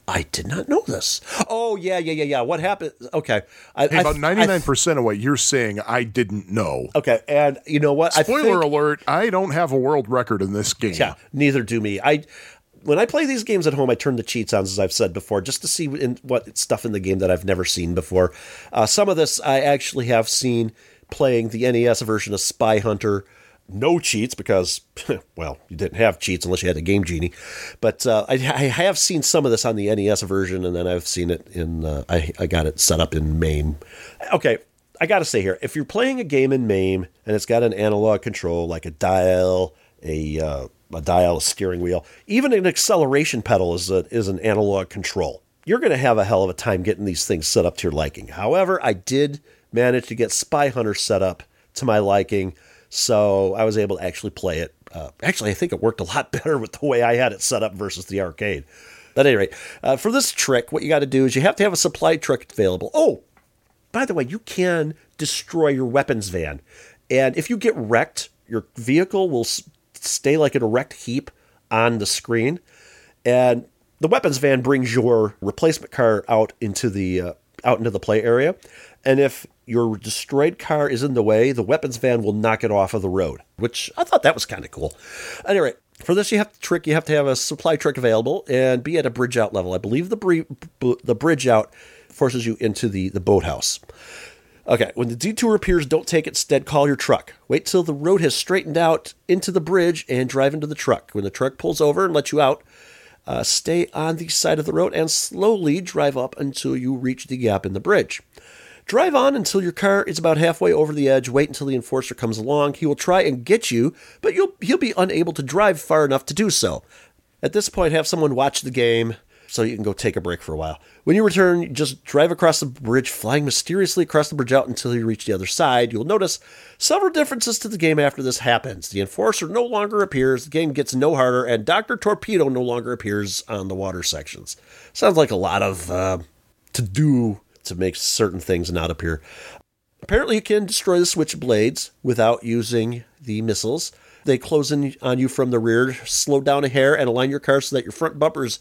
I did not know this. Oh, yeah, yeah, yeah, yeah. What happened? Okay. I, Hey, I- about ninety nine percent of what you're saying, I didn't know. Okay, and you know what? I Spoiler think- alert: I don't have a world record in this game. Yeah, neither do me. I when I play these games at home, I turn the cheats on, as I've said before, just to see in, what stuff in the game that I've never seen before. Uh, some of this I actually have seen playing the NES version of Spy Hunter. No cheats because, [LAUGHS] well, you didn't have cheats unless you had a Game Genie. But uh, I, I have seen some of this on the NES version, and then I've seen it in. Uh, I I got it set up in MAME. Okay, I got to say here, if you're playing a game in MAME and it's got an analog control like a dial, a uh, a dial, a steering wheel, even an acceleration pedal is a, is an analog control. You're going to have a hell of a time getting these things set up to your liking. However, I did manage to get Spy Hunter set up to my liking, so I was able to actually play it. Uh, actually, I think it worked a lot [LAUGHS] better with the way I had it set up versus the arcade. At any rate, uh, for this trick, what you got to do is you have to have a supply truck available. Oh, by the way, you can destroy your weapons van. And if you get wrecked, your vehicle will stay like an erect heap on the screen. And the weapons van brings your replacement car out into the uh, out into the play area. And if your destroyed car is in the way, the weapons van will knock it off of the road, which I thought that was kind of cool. Anyway, for this you have to trick. You have to have a supply truck available and be at a bridge out level. I believe the bre- b- the bridge out forces you into the the boathouse. Okay, when the detour appears, don't take it. Instead, call your truck. Wait till the road has straightened out into the bridge and drive into the truck. When the truck pulls over and lets you out, uh, stay on the side of the road and slowly drive up until you reach the gap in the bridge. Drive on until your car is about halfway over the edge. Wait until the enforcer comes along. He will try and get you, but you'll he'll be unable to drive far enough to do so. At this point, have someone watch the game so you can go take a break for a while. When you return, you just drive across the bridge, flying mysteriously across the bridge out until you reach the other side. You'll notice several differences to the game after this happens. The enforcer no longer appears, the game gets no harder, and Dr. Torpedo no longer appears on the water sections. Sounds like a lot of uh, to do to make certain things not appear. Apparently, you can destroy the switchblades without using the missiles. They close in on you from the rear, slow down a hair, and align your car so that your front bumpers.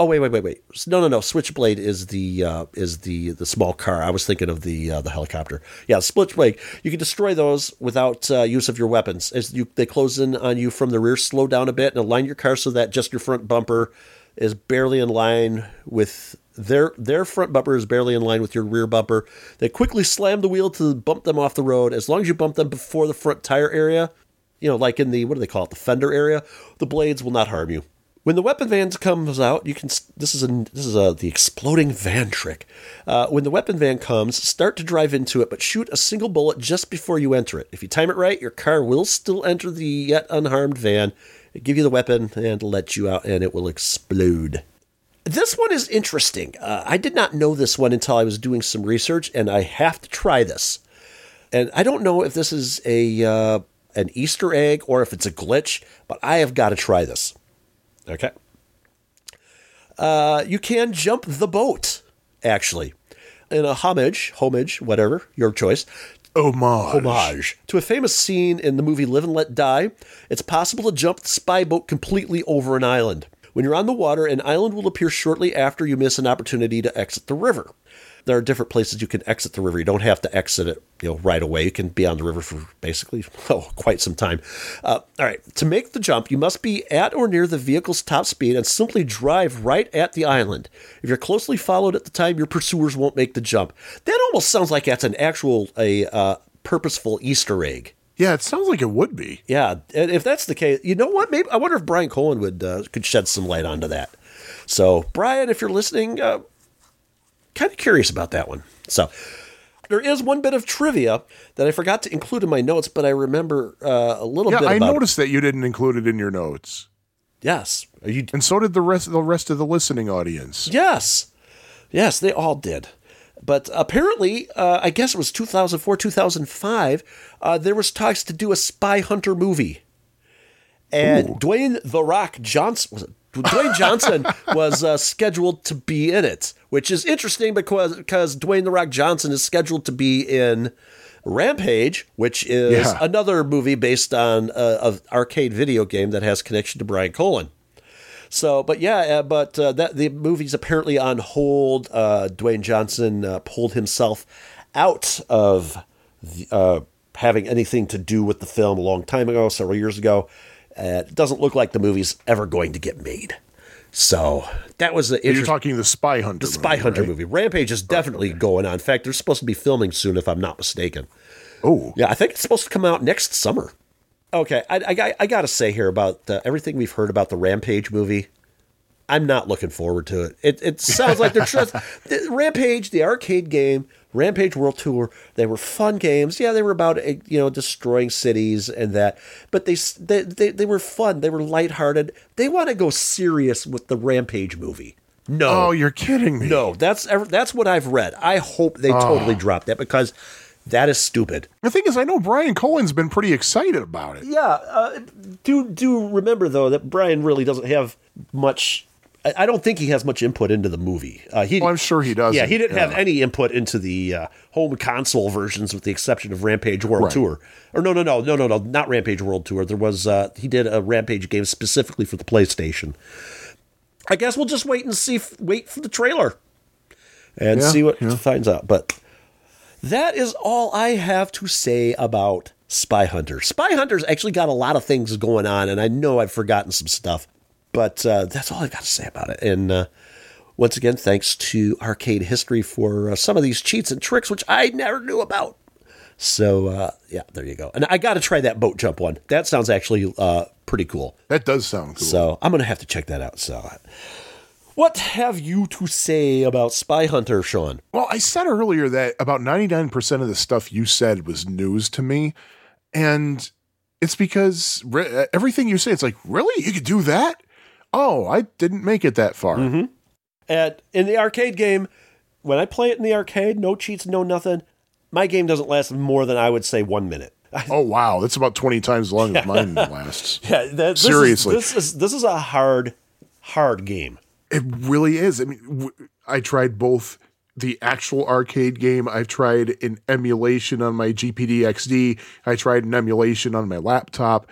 Oh wait, wait, wait, wait! No, no, no. Switchblade is the uh, is the the small car. I was thinking of the uh, the helicopter. Yeah, switchblade. You can destroy those without uh, use of your weapons. As you they close in on you from the rear, slow down a bit, and align your car so that just your front bumper is barely in line with their their front bumper is barely in line with your rear bumper. They quickly slam the wheel to bump them off the road. As long as you bump them before the front tire area, you know, like in the what do they call it, the fender area, the blades will not harm you. When the weapon van comes out, you can. This is a this is a the exploding van trick. Uh, when the weapon van comes, start to drive into it, but shoot a single bullet just before you enter it. If you time it right, your car will still enter the yet unharmed van, give you the weapon, and let you out, and it will explode. This one is interesting. Uh, I did not know this one until I was doing some research, and I have to try this. And I don't know if this is a uh, an Easter egg or if it's a glitch, but I have got to try this. Okay. Uh, you can jump the boat, actually, in a homage, homage, whatever your choice, Homage. homage to a famous scene in the movie Live and Let Die. It's possible to jump the spy boat completely over an island. When you're on the water, an island will appear shortly after you miss an opportunity to exit the river. There are different places you can exit the river. You don't have to exit it, you know, right away. You can be on the river for basically [LAUGHS] oh quite some time. Uh, all right, to make the jump, you must be at or near the vehicle's top speed and simply drive right at the island. If you're closely followed at the time, your pursuers won't make the jump. That almost sounds like that's an actual a uh, purposeful Easter egg. Yeah, it sounds like it would be. Yeah, if that's the case, you know what? Maybe I wonder if Brian Colin would uh, could shed some light onto that. So, Brian, if you're listening, uh, kind of curious about that one. So, there is one bit of trivia that I forgot to include in my notes, but I remember uh, a little Yeah, bit I noticed that you didn't include it in your notes, Yes, you and so did the rest. The rest of the listening audience. Yes. Yes, they all did. But apparently, uh, I guess it was 2004, 2005, uh, there was talks to do a Spy Hunter movie. And Dwayne The Rock Johnson was it? Dwayne Johnson was uh, scheduled to be in it, which is interesting because because Dwayne The Rock Johnson is scheduled to be in Rampage, which is Yeah. another movie based on uh, an arcade video game that has connection to Brian Colin. So, but yeah, uh, but uh, that the movie's apparently on hold. Uh, Dwayne Johnson uh, pulled himself out of the, uh, having anything to do with the film a long time ago, several years ago. Uh, it doesn't look like the movie's ever going to get made. So that was the You're talking the Spy Hunter. The Spy movie, Hunter right? movie. Rampage is definitely going on. In fact, they're supposed to be filming soon, if I'm not mistaken. Oh, Yeah, I think it's supposed to come out next summer. Okay, I, I, I got to say here about uh, everything we've heard about the Rampage movie. I'm not looking forward to it. It, it sounds like they're just [LAUGHS] the Rampage, the arcade game, Rampage World Tour. They were fun games. Yeah, they were about uh, you know destroying cities and that, but they they they, they were fun. They were lighthearted. They want to go serious with the Rampage movie. No, oh, you're kidding me. no, that's that's what I've read. I hope they totally drop that because that is stupid. The thing is, I know Brian Colin's been pretty excited about it. Yeah, uh, do do remember though that Brian really doesn't have much I, don't think he has much input into the movie. Uh, he, Well, I'm sure he doesn't. Yeah, he didn't have any input into the uh, home console versions, with the exception of Rampage World Right. Tour. Or no, no, no, no, no, no, not Rampage World Tour. There was uh, he did a Rampage game specifically for the PlayStation. I guess we'll just wait and see. Wait for the trailer and Yeah, see what yeah. finds out. But that is all I have to say about Spy Hunter. Spy Hunter's actually got a lot of things going on, and I know I've forgotten some stuff, but uh, that's all I've got to say about it. And uh, once again, thanks to Arcade History for uh, some of these cheats and tricks, which I never knew about. So uh, yeah, there you go. And I got to try that boat jump one. That sounds actually uh, pretty cool. That does sound cool. So I'm gonna have to check that out. So, what have you to say about Spy Hunter, Sean? Well, I said earlier that about 99% of the stuff you said was news to me. And it's because re- everything you say, it's like, really? You could do that? Oh, I didn't make it that far. Mm-hmm. At in the arcade game, when I play it in the arcade, no cheats, no nothing. My game doesn't last more than I would say one minute. [LAUGHS] Oh, wow. That's about 20 times as long as mine [LAUGHS] lasts. Yeah, that, this Seriously. is, this is this is a hard, hard game. It really is. I mean, w- I tried both the actual arcade game. I've tried an emulation on my GPD XD. I tried an emulation on my laptop,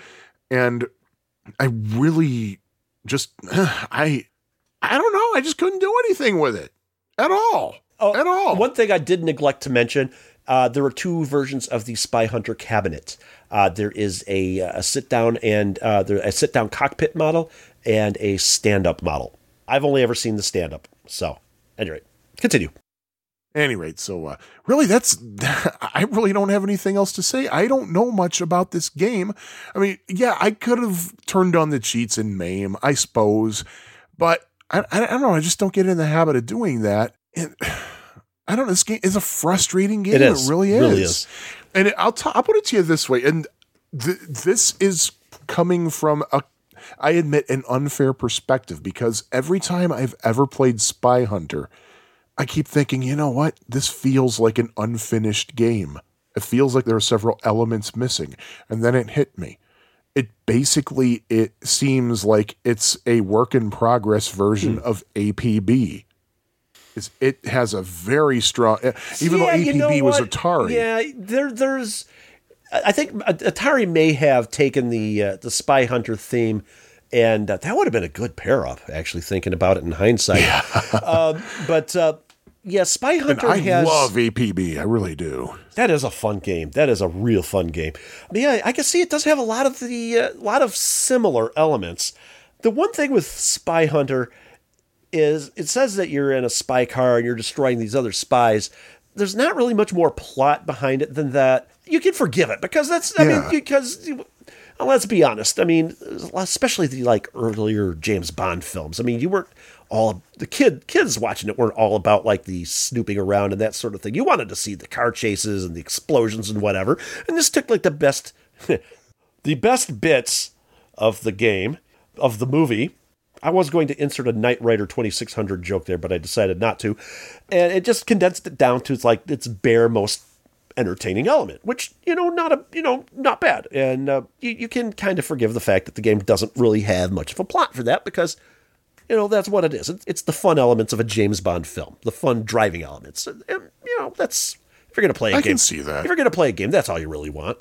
and I really just [SIGHS] I I don't know. I just couldn't do anything with it at all. Oh, at all. One thing I did neglect to mention: uh, there are two versions of the Spy Hunter cabinet. Uh, there is a, a sit down and uh, there a sit down cockpit model and a stand up model. I've only ever seen the stand up. So, anyway, continue. Any rate, so uh, really, that's [LAUGHS] I really don't have anything else to say. I don't know much about this game. I mean, yeah, I could have turned on the cheats in MAME, I suppose, but I, I, I don't know. I just don't get in the habit of doing that. And [SIGHS] I don't know. This game is a frustrating game. It is. It really is. Really is. And I'll t- I'll put it to you this way. And th- this is coming from a I admit an unfair perspective because every time I've ever played Spy Hunter, I keep thinking, you know what? This feels like an unfinished game. It feels like there are several elements missing. And then it hit me. It basically it seems like it's a work in progress version of APB. It's, it has a very strong even Yeah, though you know APB was? Atari. Yeah, there, there's. I think Atari may have taken the uh, the Spy Hunter theme, and uh, that would have been a good pair up. Actually, thinking about it in hindsight, um, but uh, yeah, Spy And Hunter I has love APB. I really do. that is a fun game. That is a real fun game. But yeah, I can see it does have a lot of the uh, lot of similar elements. The one thing with Spy Hunter is it says that you're in a spy car and you're destroying these other spies. There's not really much more plot behind it than that. You can forgive it because that's I mean because well, let's be honest. I mean, especially the like earlier James Bond films. I mean, you weren't all the kid kids watching it weren't all about like the snooping around and that sort of thing. You wanted to see the car chases and the explosions and whatever. And this took like the best [LAUGHS] the best bits of the game of the movie. I was going to insert a Knight Rider 2600 joke there, but I decided not to. And it just condensed it down to its like its bare most entertaining element, which you know not a you know not bad, and uh, you you can kind of forgive the fact that the game doesn't really have much of a plot for that because you know that's what it is. It's, the fun elements of a James Bond film, the fun driving elements. And, and, you know that's if you're gonna play a I game, can see that. If you're gonna play a game, that's all you really want,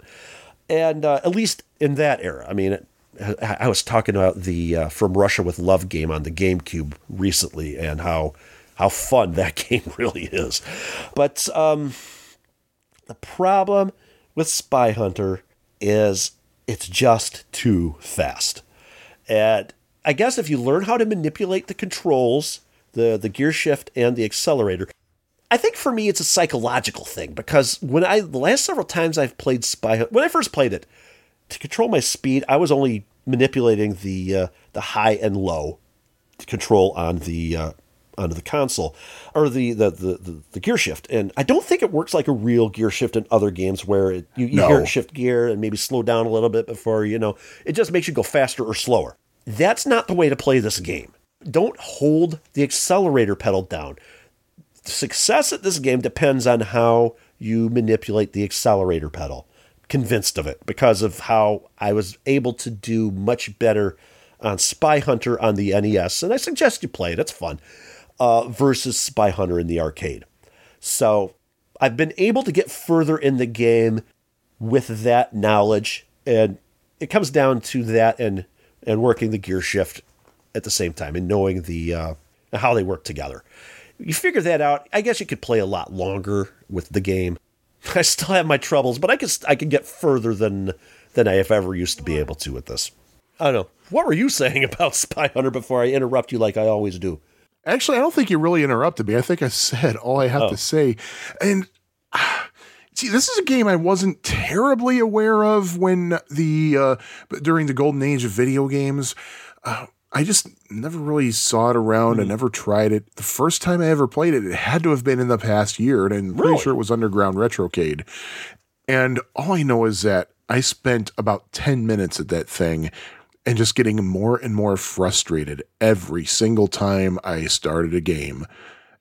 and uh, at least in that era. I mean. It, I I was talking about the uh, From Russia with Love game on the GameCube recently, and how how fun that [LAUGHS] game really is. But um, the problem with Spy Hunter is it's just too fast. And I guess if you learn how to manipulate the controls, the the gear shift and the accelerator, I think for me it's a psychological thing because when I the last several times I've played Spy when I first played it, to control my speed, I was only manipulating the uh, the high and low control on the uh, onto the console or the the, the the the gear shift, and I don't think it works like a real gear shift in other games where it, you, you No. hear it shift gear and maybe slow down a little bit before you know it just makes you go faster or slower. That's not the way to play this game. Don't hold the accelerator pedal down. Success at this game depends on how you manipulate the accelerator pedal. Convinced of it because of how I was able to do much better on Spy Hunter on the NES, and I suggest you play it. It's fun. Uh, versus Spy Hunter in the arcade. So I've been able to get further in the game with that knowledge, and it comes down to that and and working the gear shift at the same time and knowing the uh, how they work together. You figure that out. I guess you could play a lot longer with the game. [LAUGHS] I still have my troubles, but I can I can get further than than I have ever used to be able to with this. I don't know. What were you saying [LAUGHS] about Spy Hunter before I interrupt you like I always do? Actually, I don't think you really interrupted me. I think I said all I have Oh. to say. And ah, see, this is a game I wasn't terribly aware of when the uh, during the golden age of video games. Uh, I just never really saw it around. I Hmm. never tried it. The first time I ever played it, it had to have been in the past year, and I'm pretty sure it was Underground Retrocade. And all I know is that I spent about 10 minutes at that thing and just getting more and more frustrated every single time I started a game.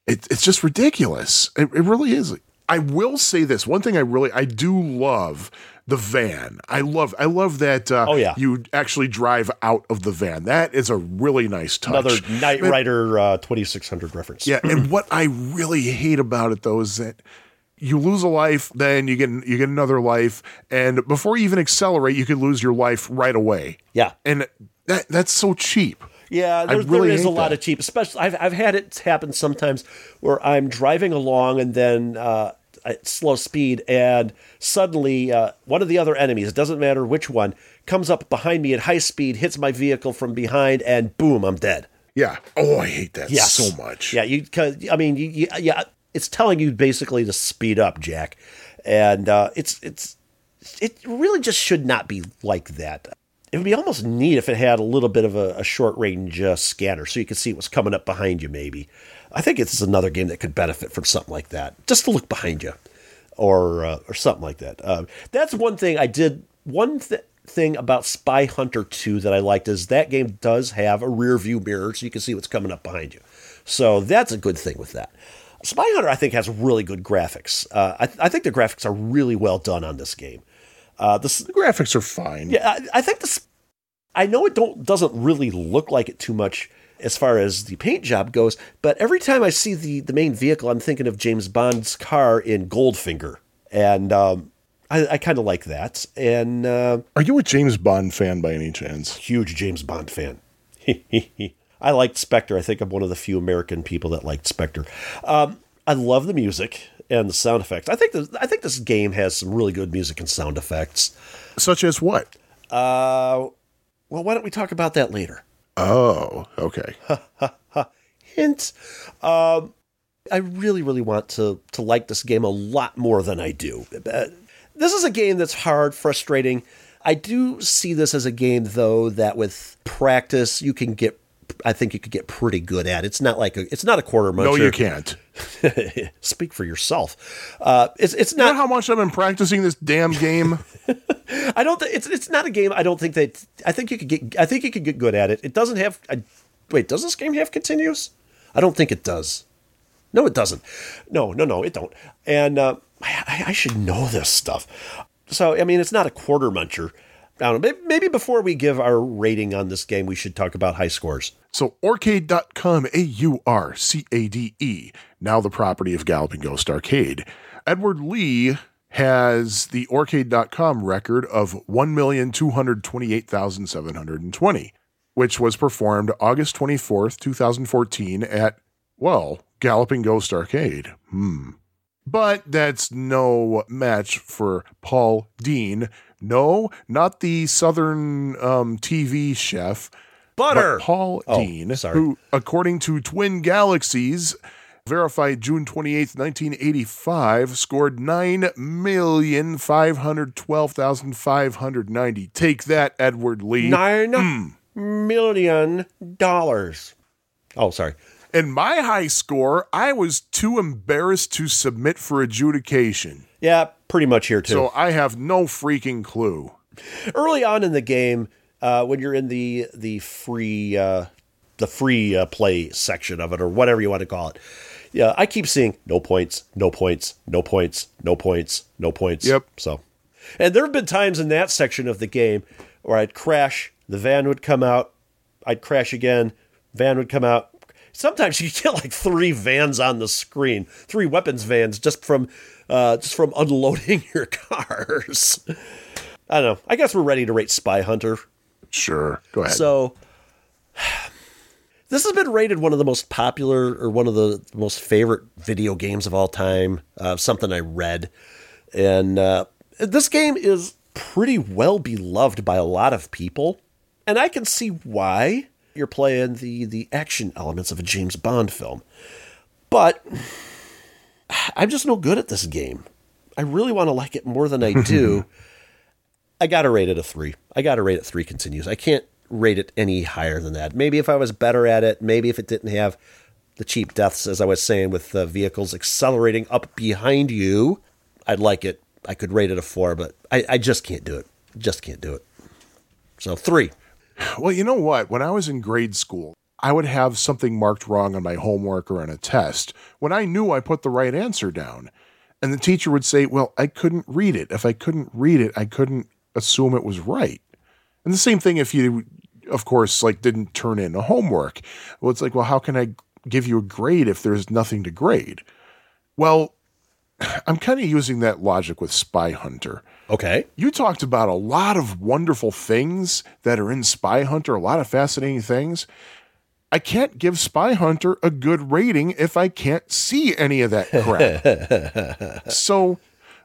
It, it's just ridiculous. It, it really is. I will say this one thing I really I do love the van. I love I love that. Uh, Oh, yeah. you actually drive out of the van. That is a really nice touch. Another Knight Rider uh, 2600 reference. yeah, and what I really hate about it though is that you lose a life, then you get you get another life, and before you even accelerate, you could lose your life right away. Yeah. And that that's so cheap. Yeah, there, really there is a lot that. of cheap. Especially, I've I've had it happen sometimes where I'm driving along and then uh, at slow speed, and suddenly uh, one of the other enemies, it doesn't matter which one, comes up behind me at high speed, hits my vehicle from behind, and boom, I'm dead. Yeah. Oh, I hate that Yes. so much. Yeah, you. Cause, I mean, you, you, yeah, it's telling you basically to speed up, Jack, and uh, it's it's it really just should not be like that. It would be almost neat if it had a little bit of a, a short range uh, scanner, so you could see what's coming up behind you. Maybe I think it's another game that could benefit from something like that, just to look behind you, or uh, or something like that. Uh, that's one thing I did. One th- thing about Spy Hunter 2 that I liked is that game does have a rear view mirror, so you can see what's coming up behind you. So that's a good thing with that. Spy Hunter, I think, has really good graphics. Uh, I, I think the graphics are really well done on this game. Uh, this, The graphics are fine. yeah, I, I think this. I know it don't doesn't really look like it too much as far as the paint job goes, but every time I see the the main vehicle, I'm thinking of James Bond's car in Goldfinger, and um, I, I kind of like that. And uh, Are you a James Bond fan by any chance? huge James Bond fan. [LAUGHS] I liked Spectre. I think I'm one of the few American people that liked Spectre. Um, I love the music and the sound effects. I think this, I think this game has some really good music and sound effects. Such as what? Uh, well, why don't we talk about that later? Oh, okay. Hint. Um, I really, really want to to like this game a lot more than I do. Uh, This is a game that's hard, frustrating. I do see this as a game, though, that with practice you can get. I think you could get pretty good at. It's not like a, it's not a quarter muncher. No, you can't. [LAUGHS] Speak for yourself. Uh, it's it's You know not. how much I've been practicing this damn game? [LAUGHS] I don't. Th- it's it's not a game. I don't think that. I think you could get. I think you could get good at it. It doesn't have. I, wait, does this game have continues? I don't think it does. No, it doesn't. No, no, no, it don't. And uh, I, I should know this stuff. So I mean, it's not a quarter muncher. I don't know. Maybe, before we give our rating on this game, we should talk about high scores. So, Aurcade.com, A U R C A D E, now the property of Galloping Ghost Arcade. Edward Lee has the Aurcade.com record of 1,228,720, which was performed August 24th, 2014 at, well, Galloping Ghost Arcade. Hmm. But that's no match for Paul Dean. No, not the Southern um, TV chef. Butter. But Paul Oh, Dean, sorry. who, according to Twin Galaxies, verified June 28th, 1985, scored 9,512,590. Take that, Edward Lee. Nine million dollars. Oh, sorry. In my high score, I was too embarrassed to submit for adjudication. Yeah, pretty much here too. So I have no freaking clue. early on in the game, uh, when you're in the the free uh, the free uh, play section of it or whatever you want to call it, yeah, I keep seeing no points, no points, no points, no points, no points. Yep. So, and there have been times in that section of the game where I'd crash, the van would come out, I'd crash again. Van would come out. Sometimes you get like three vans on the screen, three weapons vans just from uh, just from unloading [LAUGHS] your cars. I don't know. I guess we're ready to rate Spy Hunter. Sure. Go ahead. So [SIGHS] this has been rated one of the most popular or one of the most favorite video games of all time. Uh, something I read, and uh, this game is pretty well beloved by a lot of people, and I can see why. You're playing the the action elements of a James Bond film, but I'm just no good at this game. I really want to like it more than I do. [LAUGHS] I got to rate it a three. I got to rate it three continues. I can't rate it any higher than that. Maybe if I was better at it, maybe if it didn't have the cheap deaths, as I was saying, with the vehicles accelerating up behind you, I'd like it. I could rate it a four, but I, I just can't do it. Just can't do it. So three. Well, you know what? When I was in grade school, I would have something marked wrong on my homework or on a test when I knew I put the right answer down. And the teacher would say, Well, I couldn't read it. If I couldn't read it, I couldn't assume it was right. And the same thing if you, of course, like didn't turn in a homework. Well, it's like, Well, how can I give you a grade if there's nothing to grade? Well, [CLEARS THROAT] I'm kind of using that logic with Spy Hunter. Okay. You talked about a lot of wonderful things that are in Spy Hunter, a lot of fascinating things. I can't give Spy Hunter a good rating if I can't see any of that crap. [LAUGHS] so,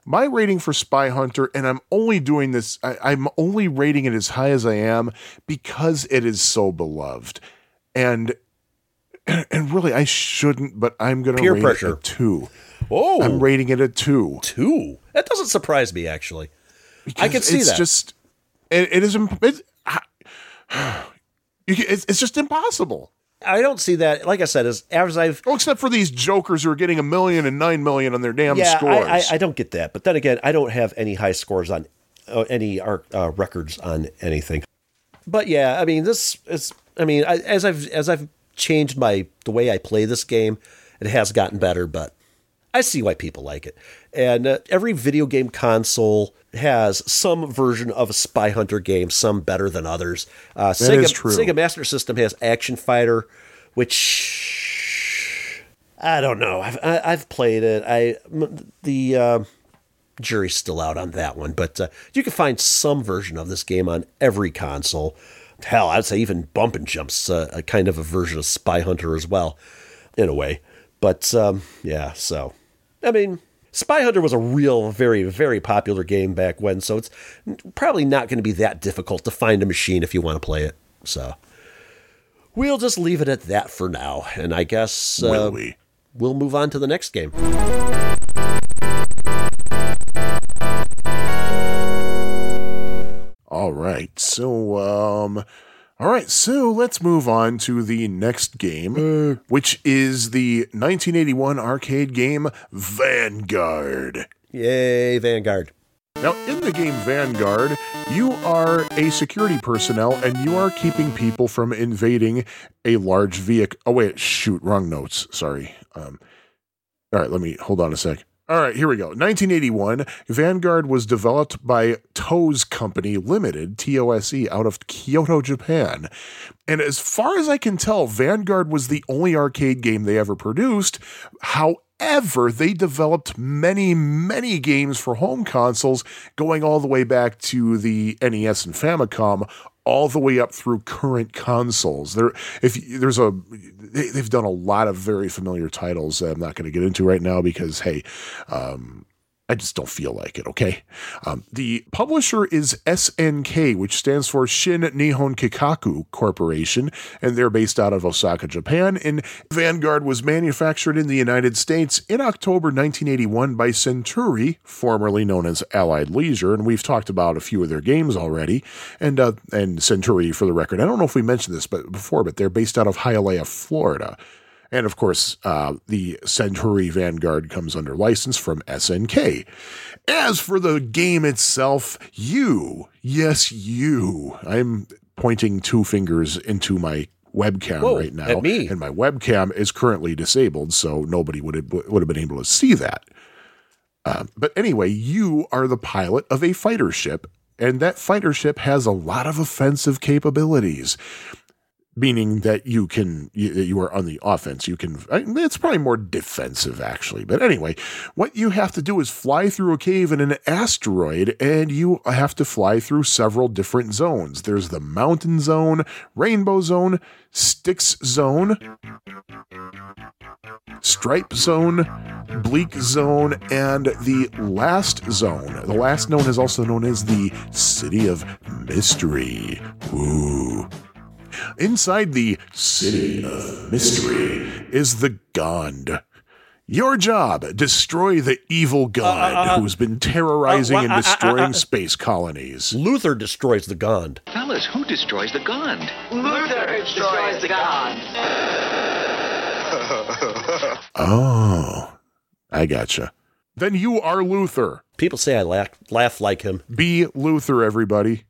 my rating for Spy Hunter, and I'm only doing this, I, I'm only rating it as high as I am because it is so beloved. And [CLEARS THROAT] and really, I shouldn't, but I'm going to rate pressure. it a two. Oh, I'm rating it a two. two. That doesn't surprise me, actually. I can see it's that. just it, it is imp- it's, [SIGHS] it's, it's just impossible. I don't see that. Like I said, as as I've Well, except for these jokers who are getting a million and nine million on their damn yeah, scores. I, I, I don't get that. But then again, I don't have any high scores on uh, any ar- uh, records on anything. But yeah, I mean, this is. I mean, I, as I've as I've changed my the way I play this game, it has gotten better. But I see why people like it. And uh, every video game console has some version of a Spy Hunter game, some better than others. Uh, Sega, is true. Sega Master System has Action Fighter, which I don't know. I've I, I've played it. I the uh, jury's still out on that one, but uh, you can find some version of this game on every console. Hell, I'd say even Bump and Jump's uh, a kind of a version of Spy Hunter as well, in a way. But um, yeah, so I mean, Spy Hunter was a real, very, very popular game back when, so it's probably not going to be that difficult to find a machine if you want to play it. So we'll just leave it at that for now, and I guess Will uh, we? we'll move on to the next game. All right. So, um, all right. So let's move on to the next game, which is the 1981 arcade game Vanguard. Yay, Vanguard! Now, in the game Vanguard, you are a security personnel and you are keeping people from invading a large vehicle. Oh, wait, shoot, wrong notes. Sorry. Um, all right, let me hold on a sec. All right, here we go. 1981, Vanguard was developed by Tose Company Limited, TOSE, E, out of Kyoto, Japan. And as far as I can tell, Vanguard was the only arcade game they ever produced. However, they developed many, many games for home consoles, going all the way back to the NES and Famicom, all the way up through current consoles. There, if there's a, they, they've done a lot of very familiar titles that I'm not going to get into right now because hey, um, I just don't feel like it, okay? Um, the publisher is SNK, which stands for Shin Nihon Kikaku Corporation, and they're based out of Osaka, Japan. And Vanguard was manufactured in the United States in October 1981 by Centuri, formerly known as Allied Leisure, and we've talked about a few of their games already. And uh, and Centuri, for the record, I don't know if we mentioned this but before, but they're based out of Hialeah, Florida. And of course, uh, the Centuri Vanguard comes under license from SNK. As for the game itself, you, yes, you, I'm pointing two fingers into my webcam Whoa, right now, at me. and my webcam is currently disabled, so nobody would have, would have been able to see that. Um, but anyway, you are the pilot of a fighter ship, and that fighter ship has a lot of offensive capabilities meaning that you can you, you are on the offense. You can. It's probably more defensive actually. But anyway, what you have to do is fly through a cave in an asteroid, and you have to fly through several different zones. There's the mountain zone, rainbow zone, Styx zone. Stripe Zone, Bleak Zone, and the Last Zone. The last zone is also known as the City of Mystery. Ooh. Inside the City of Mystery is the Gond. Your job, destroy the evil god who's been terrorizing uh, and uh, uh, destroying uh, space colonies. Luther destroys the Gond. Fellas, who destroys the Gond? Luther destroys the Gond. [LAUGHS] Oh, I gotcha. Then you are Luther. People say I laugh, laugh like him. Be Luther, everybody.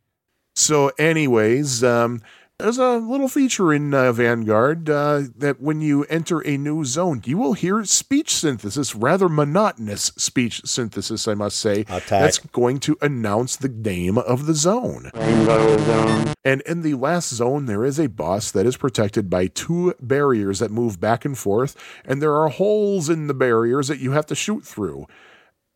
So, anyways, um, there's a little feature in uh, Vanguard uh, that when you enter a new zone, you will hear speech synthesis, rather monotonous speech synthesis, I must say. Attack. That's going to announce the name of the zone. zone. And in the last zone, there is a boss that is protected by two barriers that move back and forth, and there are holes in the barriers that you have to shoot through.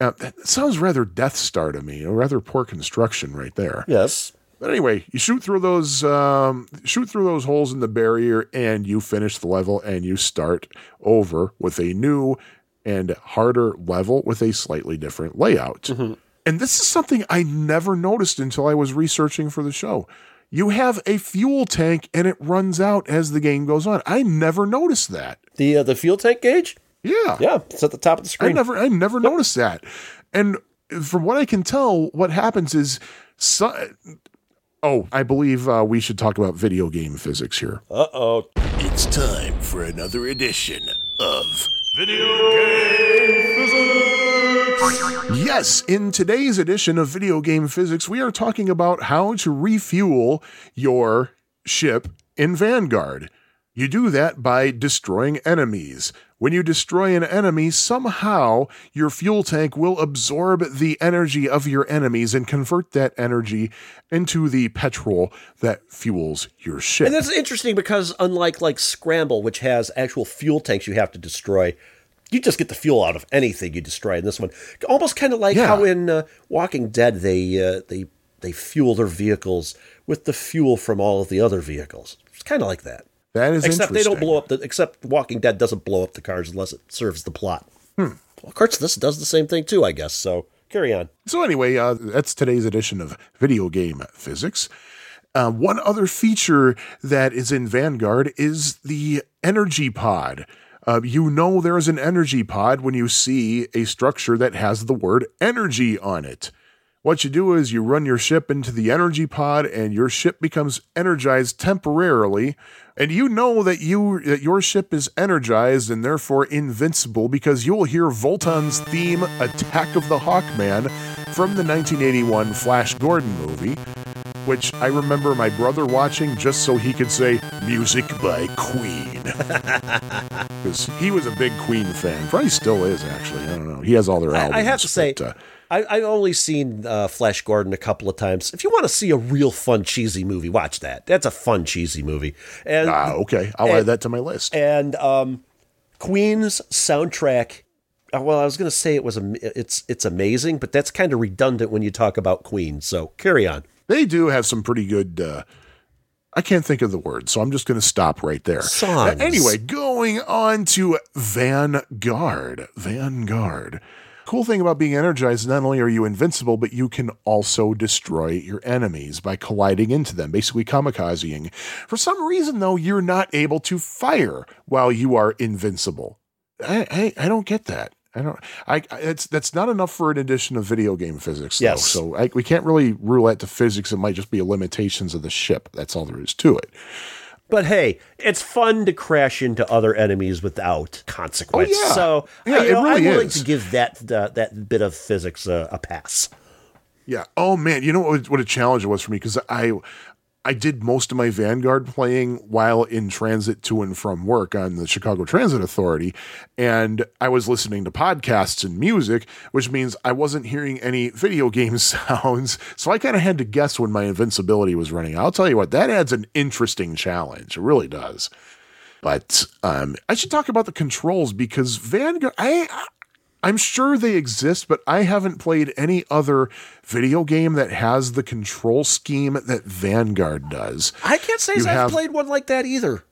Uh, that sounds rather Death Star to me, a rather poor construction right there. Yes. But anyway, you shoot through those um, shoot through those holes in the barrier, and you finish the level, and you start over with a new and harder level with a slightly different layout. And this is something I never noticed until I was researching for the show. You have a fuel tank, and it runs out as the game goes on. I never noticed that. The uh, the fuel tank gauge? Yeah, Yeah, it's at the top of the screen. I never, I never noticed that. And from what I can tell, what happens is, so, oh, I believe uh, we should talk about video game physics here. Uh oh. It's time for another edition of Video Game Physics. Yes, in today's edition of Video Game Physics, we are talking about how to refuel your ship in Vanguard. You do that by destroying enemies. When you destroy an enemy, somehow your fuel tank will absorb the energy of your enemies and convert that energy into the petrol that fuels your ship. And that's interesting because unlike like Scramble, which has actual fuel tanks you have to destroy, you just get the fuel out of anything you destroy. In this one, almost kind of like Yeah. how in uh, Walking Dead they uh, they they fuel their vehicles with the fuel from all of the other vehicles. It's kind of like that. That is Except they don't blow up the. Except Walking Dead doesn't blow up the cars unless it serves the plot. Well, of course, this does the same thing too, I guess. So carry on. So anyway, uh, that's today's edition of Video Game Physics. Uh, one other feature that is in Vanguard is the energy pod. Uh, you know there is an energy pod when you see a structure that has the word energy on it. What you do is you run your ship into the energy pod and your ship becomes energized temporarily and you know that you that your ship is energized and therefore invincible because you'll hear Vultan's theme Attack of the Hawkman from the 1981 Flash Gordon movie which I remember my brother watching just so he could say music by Queen. [LAUGHS] Because he was a big Queen fan. Probably still is, actually. I don't know. He has all their I, albums. I have to say, but, uh, I, I've only seen uh, Flash Gordon a couple of times. If you want to see a real fun cheesy movie, watch that. That's a fun cheesy movie. And ah, okay. I'll and- add that to my list. and um, Queen's soundtrack. uh, Well, I was going to say it was am- it's it's amazing, but that's kind of redundant when you talk about Queen. So carry on. They do have some pretty good. Uh, I can't think of the word, so I'm just going to stop right there. Songs. Uh, anyway, going on to Vanguard. Vanguard. Cool thing about being energized, not only are you invincible, but you can also destroy your enemies by colliding into them, basically kamikazing. For some reason, though, you're not able to fire while you are invincible. I, I, I don't get that. I don't. I, I it's that's not enough for an edition of video game physics. Though. Yes. So I, we can't really rule out the physics. It might just be limitations of the ship. That's all there is to it. But hey, it's fun to crash into other enemies without consequence. Oh, yeah. So Yeah, I, it know, really I'm willing is. to give that uh, that bit of physics uh, a pass. Yeah. Oh man, you know what? What a challenge it was for me because I, I did most of my Vanguard playing while in transit to and from work on the Chicago Transit Authority. And I was listening to podcasts and music, which means I wasn't hearing any video game [LAUGHS] sounds. So I kind of had to guess when my invincibility was running. I'll tell you what, that adds an interesting challenge. It really does. But um, I should talk about the controls because Vanguard, I I'm sure they exist, but I haven't played any other video game that has the control scheme that Vanguard does. I can't say You I've have- played one like that either.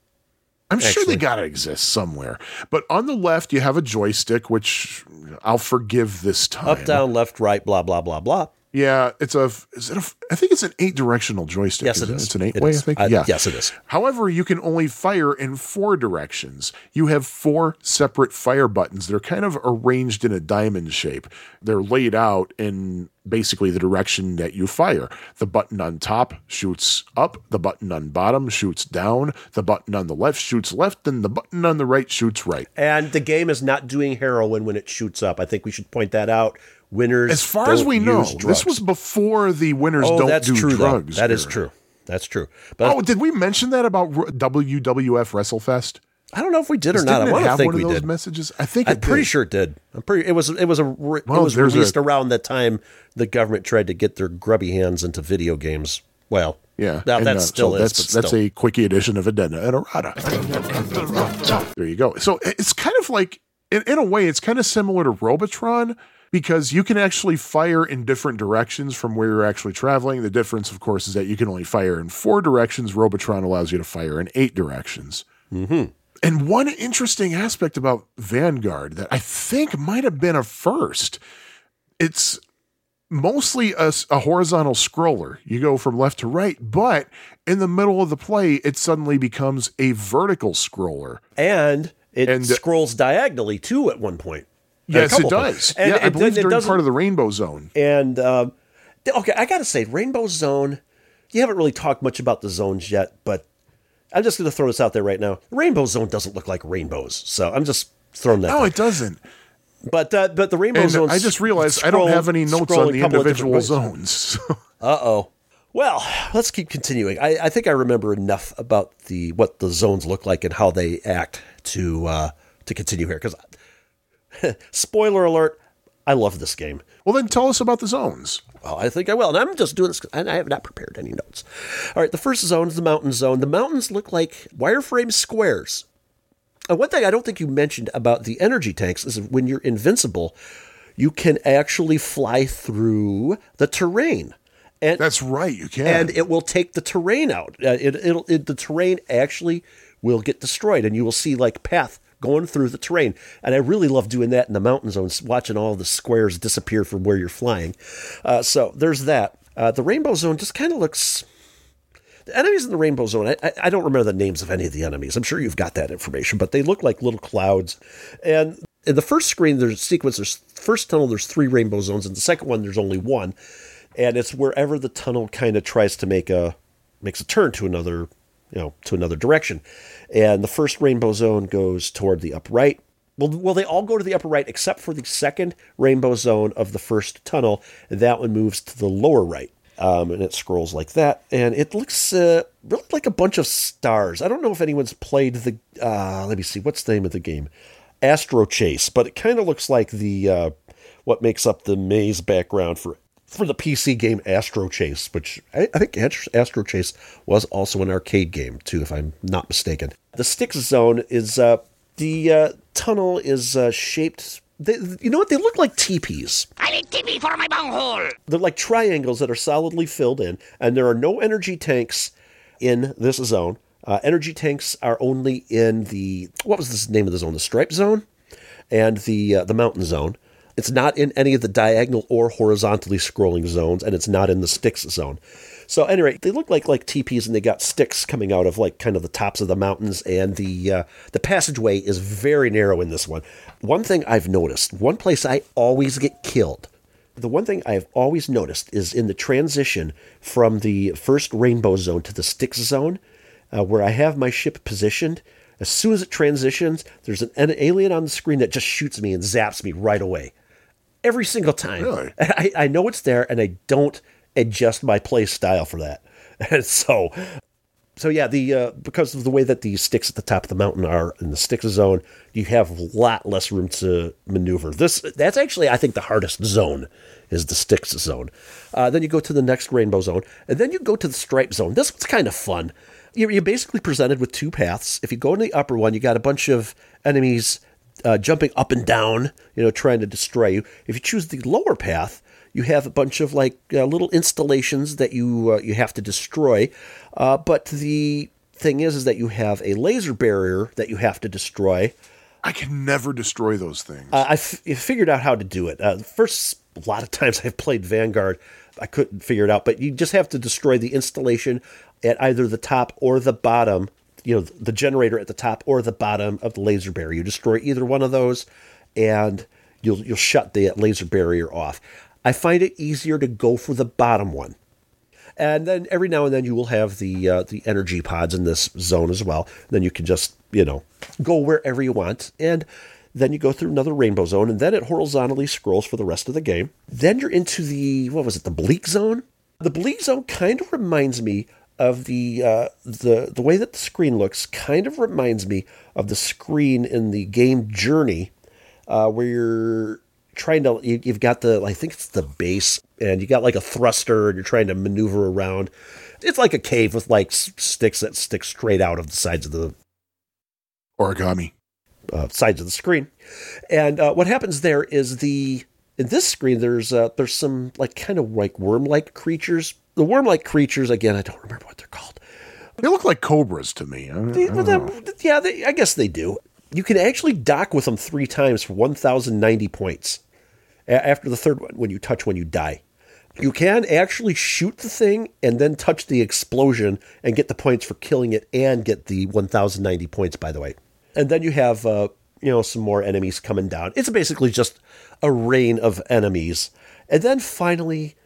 I'm sure they gotta exist somewhere. But on the left, you have a joystick, which I'll forgive this time. Up, down, left, right, blah, blah, blah, blah. Yeah, it's a. Is it a? I think it's an eight directional joystick. Yes, it is. It's an eight It way. I think. I- yeah. yes, it is. However, you can only fire in four directions. You have four separate fire buttons. They're kind of arranged in a diamond shape. They're laid out in basically the direction that you fire. The button on top shoots up. The button on bottom shoots down. The button on the left shoots left, and the button on the right shoots right. And the game is not doing heroin when it shoots up. I think we should point that out. Winners, As far as don't we know, drugs. this was before the winners oh, don't that's do true. though. drugs. That is era. true. That's true. But Oh, did we mention that about R- WWF WrestleFest? I don't know if we did or not. Didn't I want to think one of we those did. messages? I think I'm it pretty did. sure it did. I'm pretty. It was. It was a. Re, Well, it was released a- around the time the government tried to get their grubby hands into video games. Well, Yeah, Now and, that uh, still so is. That's but that's still. a quickie edition of Addenda and Errata. there you go. So it's kind of like, in, in a way, it's kind of similar to Robotron because you can actually fire in different directions from where you're actually traveling. The difference, of course, is that you can only fire in four directions. Robotron allows you to fire in eight directions. Mm-hmm. And one interesting aspect about Vanguard that I think might have been a first, it's mostly a horizontal scroller. You go from left to right, but in the middle of the play, it suddenly becomes a vertical scroller. and it And- uh, scrolls diagonally too at one point. Yes, it does. And yeah, I believe it during part of the Rainbow Zone. And th- okay, I gotta say, Rainbow Zone. You haven't really talked much about the zones yet, but I'm just gonna throw this out there right now. Rainbow Zone doesn't look like rainbows, so I'm just throwing that. No, there. it doesn't. but uh, but the Rainbow And Zone. I just realized I don't have any notes on the individual zones. [LAUGHS] Uh oh. Well, let's keep continuing. I, I think I remember enough about the what the zones look like and how they act to uh, to continue here. Because [LAUGHS] spoiler alert, I love this game. well, then tell us about the zones. Well, I think I will. And I'm just doing this, and I have not prepared any notes. All right, the first zone is the mountain zone. The mountains look like wireframe squares. And one thing I don't think you mentioned about the energy tanks is when you're invincible, you can actually fly through the terrain. And That's right, you can. and it will take the terrain out. Uh, it, it'll it, the terrain actually will get destroyed, and you will see like path going through the terrain. And I really love doing that in the mountain zones, watching all the squares disappear from where you're flying. Uh, so there's that. Uh, the rainbow zone just kind of looks. The enemies in the rainbow zone, I, I- don't remember the names of any of the enemies. I'm sure you've got that information, but they look like little clouds. And in the first screen, there's a sequence. There's first tunnel. There's three rainbow zones. and the second one, there's only one, and it's wherever the tunnel kind of tries to make a makes a turn to another, you know, to another direction. And the first rainbow zone goes toward the upper right. Well, well, they all go to the upper right except for the second rainbow zone of the first tunnel, and that one moves to the lower right. Um, and it scrolls like that, and it looks uh, really like a bunch of stars. I don't know if anyone's played the. Uh, let me see, what's the name of the game? Astro Chase, but it kind of looks like the uh, what makes up the maze background for for the PC game Astro Chase, which I, I think Astro Chase was also an arcade game too, if I'm not mistaken. The Styx Zone is uh, the uh, tunnel is uh, shaped. They, you know what? They look like teepees. I need TP for my bunghole. They're like triangles that are solidly filled in, and there are no energy tanks in this zone. Uh, energy tanks are only in the what was this name of the zone? The stripe zone and the uh, the mountain zone. It's not in any of the diagonal or horizontally scrolling zones, and it's not in the Styx zone. So, anyway, they look like like teepees, and they got sticks coming out of like kind of the tops of the mountains, and the uh, the passageway is very narrow in this one. One thing I've noticed, one place I always get killed the one thing I've always noticed is in the transition from the first rainbow zone to the Styx zone, uh, where I have my ship positioned. As soon as it transitions, there's an, an alien on the screen that just shoots me and zaps me right away. Every single time. Really? [LAUGHS] I, I know it's there, and I don't adjust my play style for that. [LAUGHS] And so, so yeah, the uh, because of the way that the sticks at the top of the mountain are in the Styx zone, you have a lot less room to maneuver. This that's actually I think the hardest zone is the Styx zone. Uh, then you go to the next rainbow zone, and then you go to the stripe zone. This one's kind of fun. You're, you're basically presented with two paths. If you go in the upper one, you got a bunch of enemies uh, jumping up and down, you know, trying to destroy you. If you choose the lower path, you have a bunch of like uh, little installations that you uh, you have to destroy. Uh, but the thing is, is that you have a laser barrier that you have to destroy. I can never destroy those things. Uh, I, f- figured out how to do it. Uh, first a [LAUGHS] lot of times I've played Vanguard, I couldn't figure it out. But you just have to destroy the installation at either the top or the bottom. You know, the generator at the top or the bottom of the laser barrier. You destroy either one of those, and you'll you'll shut the laser barrier off. I find it easier to go for the bottom one. And then every now and then you will have the uh, the energy pods in this zone as well. Then you can just you know go wherever you want, and then you go through another rainbow zone, and then it horizontally scrolls for the rest of the game. Then you're into the what was it, the bleak zone? The bleak zone kind of reminds me of the uh, the the way that the screen looks. Kind of reminds me of the screen in the game Journey, uh, where you're trying to you, have got the I think it's the base and you got like a thruster and you're trying to maneuver around. It's like a cave with like sticks that stick straight out of the sides of the origami uh, sides of the screen. And uh, what happens there is the in this screen there's uh, there's some like kind of like worm like creatures. The worm like creatures again I don't remember what they're called. They look like cobras to me. I, they, I yeah, they, I guess they do. You can actually dock with them three times for 1,090 points. A- after the third one, when you touch when you die. You can actually shoot the thing and then touch the explosion and get the points for killing it and get the 1,090 points, by the way. And then you have, uh, you know, some more enemies coming down. It's basically just a rain of enemies. And then finally,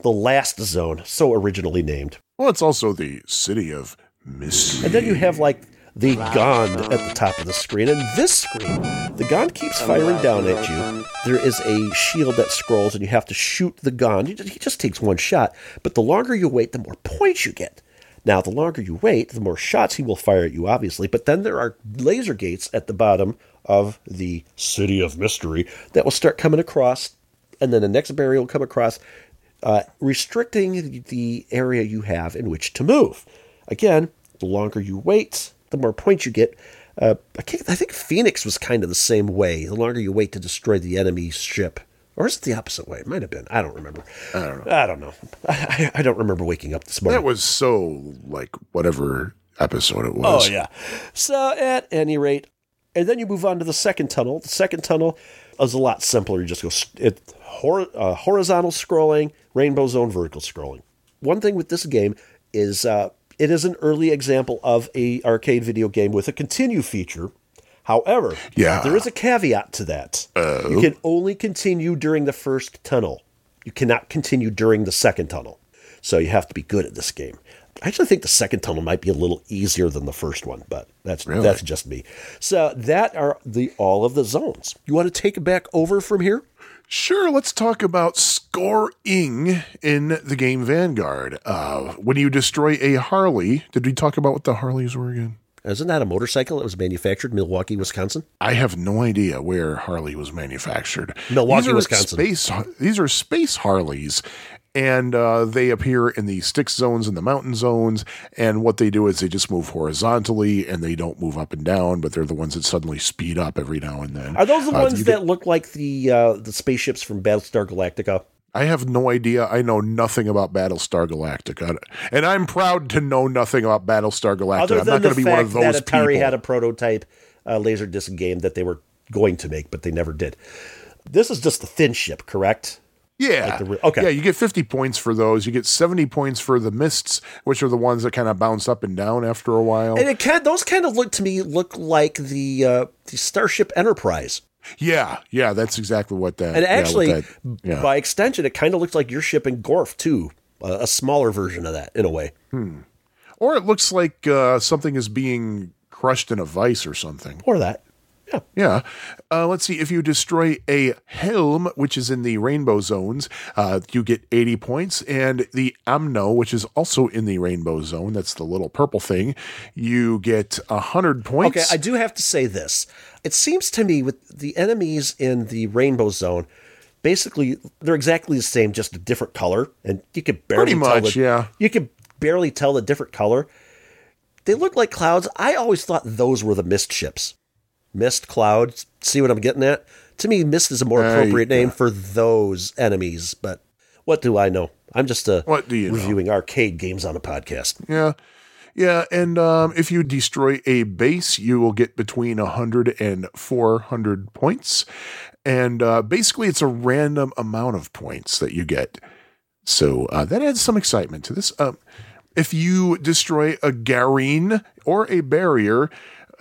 the last zone, so originally named. Well, it's also the city of mystery. And then you have like the Gond at the top of the screen. And this screen, the Gond keeps firing down at you. There is a shield that scrolls, and you have to shoot the Gond. He just takes one shot, but the longer you wait, the more points you get. Now, the longer you wait, the more shots he will fire at you, obviously. But then there are laser gates at the bottom of the City of Mystery that will start coming across, and then the next barrier will come across, uh, restricting the area you have in which to move. Again, the longer you wait, the more points you get. Uh, I, I, think Phoenix was kind of the same way. The longer you wait to destroy the enemy ship, or is it the opposite way? It might have been. I don't remember. I don't know. I don't know. I, I don't remember waking up this morning. That was so like whatever episode it was. Oh yeah. So at any rate, and then you move on to the second tunnel. The second tunnel is a lot simpler. You just go it hor- uh, horizontal scrolling, rainbow zone, vertical scrolling. One thing with this game is uh, it is an early example of a arcade video game with a continue feature. However, yeah. there is a caveat to that. Uh, you can only continue during the first tunnel. You cannot continue during the second tunnel. So you have to be good at this game. I actually think the second tunnel might be a little easier than the first one, but that's really? that's just me. So that are the all of the zones. You want to take it back over from here? Sure, let's talk about scoring in the game Vanguard. Uh, when you destroy a Harley, did we talk about what the Harleys were again? Isn't that a motorcycle that was manufactured in Milwaukee, Wisconsin? I have no idea where Harley was manufactured. Milwaukee, Wisconsin. Space, these are space Harleys, and uh, they appear in the stick zones and the mountain zones. And what they do is they just move horizontally and they don't move up and down, but they're the ones that suddenly speed up every now and then. Are those the Uh, ones that get- look like the uh, the spaceships from Battlestar Galactica? I have no idea. I know nothing about Battlestar Galactica, and I'm proud to know nothing about Battlestar Galactica. Other I'm not going to be one of those that Atari people. had a prototype uh, laserdisc game that they were going to make, but they never did. This is just the thin ship, correct? Yeah. Like the re- okay. Yeah, you get 50 points for those. You get 70 points for the mists, which are the ones that kind of bounce up and down after a while. And it can those kind of look to me look like the uh, the Starship Enterprise. yeah, yeah, that's exactly what that. And yeah, actually, that- yeah. by extension, it kind of looks like your ship in Gorf too, uh, a smaller version of that in a way. or it looks like uh, something is being crushed in a vice or something. Or that. Yeah. Uh, let's see. If you destroy a helm, which is in the rainbow zones, uh, you get 80 points. And the amno, which is also in the rainbow zone, that's the little purple thing, you get 100 points. Okay, I do have to say this. It seems to me with the enemies in the rainbow zone, basically they're exactly the same, just a different color, and you could barely Pretty tell the, yeah. You could barely tell the different color. They look like clouds. I always thought those were the mist ships. Mist clouds. See what I'm getting at? To me, mist is a more Uh, appropriate name yeah. for those enemies. But what do I know? I'm just a What do you know? reviewing arcade games on a podcast. Yeah. Yeah, and um, if you destroy a base, you will get between 100 and 400 points. And uh, basically, it's a random amount of points that you get. So uh, that adds some excitement to this. Um, if you destroy a Garine or a barrier,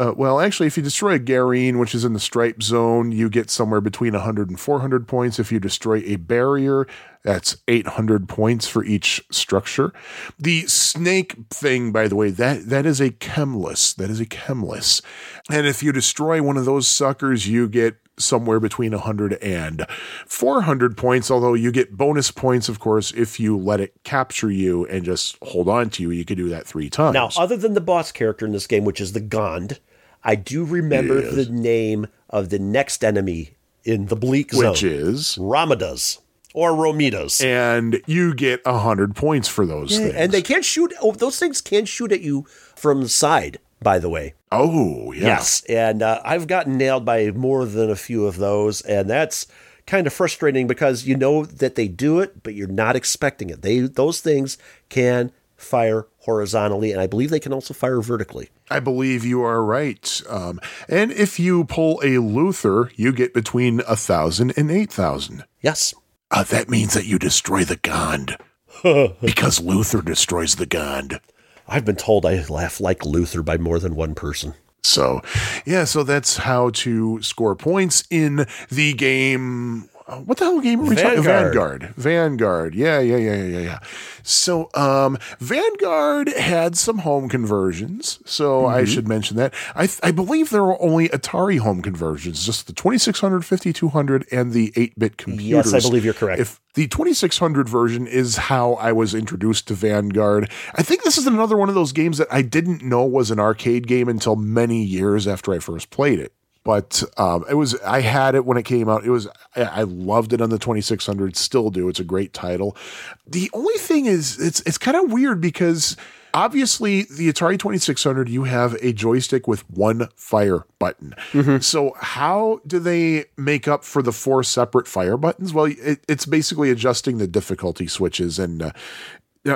uh, well, actually, if you destroy a Garine, which is in the stripe zone, you get somewhere between 100 and 400 points. If you destroy a barrier, that's 800 points for each structure. The snake thing, by the way, that that is a chemless. That is a chemless. And if you destroy one of those suckers, you get somewhere between 100 and 400 points, although you get bonus points, of course, if you let it capture you and just hold on to you. You could do that three times. Now, other than the boss character in this game, which is the Gond, I do remember Yes. the name of the next enemy in the Bleak Zone. which is Ramadas or Romitas. and you get 100 points for those things. and they can't shoot. Oh, those things can shoot at you from the side. By the way, oh, yeah. yes, and uh, I've gotten nailed by more than a few of those, and that's kind of frustrating because you know that they do it, but you're not expecting it. They those things can fire horizontally, and I believe they can also fire vertically. I believe you are right. Um, and if you pull a Luther, you get between a thousand and eight thousand. Yes, Uh, that means that you destroy the Gond. [LAUGHS] because Luther destroys the Gond. I've been told I laugh like Luther by more than one person. So, yeah, so that's how to score points in the game. Uh, What the hell game are we talking? Vanguard. Vanguard. Vanguard. Yeah, yeah, yeah, yeah, yeah, yeah. So, um, Vanguard had some home conversions. So I Mm-hmm. should mention that. I, th- I believe there were only Atari home conversions, just the 2600, 5200, and the 8-bit computers. Yes, I believe you're correct. If the 2600 version is how I was introduced to Vanguard. I think this is another one of those games that I didn't know was an arcade game until many years after I first played it. But um, it was I had it when it came out. It was I, loved it on the 2600. Still do. It's a great title. The only thing is it's it's kind of weird because obviously the Atari 2600 you have a joystick with one fire button. So how do they make up for the four separate fire buttons? Well, it, it's basically adjusting the difficulty switches and. Uh,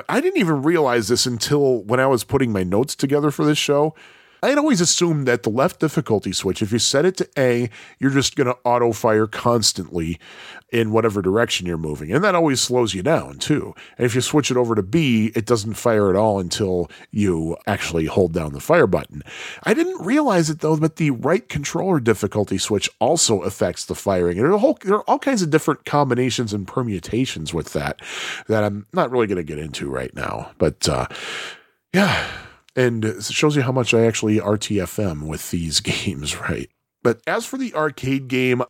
I didn't even realize this until when I was putting my notes together for this show. I had always assumed that the left difficulty switch, if you set it to A, you're just going to auto fire constantly in whatever direction you're moving. And that always slows you down, too. And if you switch it over to B, it doesn't fire at all until you actually hold down the fire button. I didn't realize it, though, but the right controller difficulty switch also affects the firing. And there are, whole, there are all kinds of different combinations and permutations with that that I'm not really going to get into right now. But, uh, yeah. And it shows you how much I actually RTFM with these [LAUGHS] games, right? But as for the arcade game,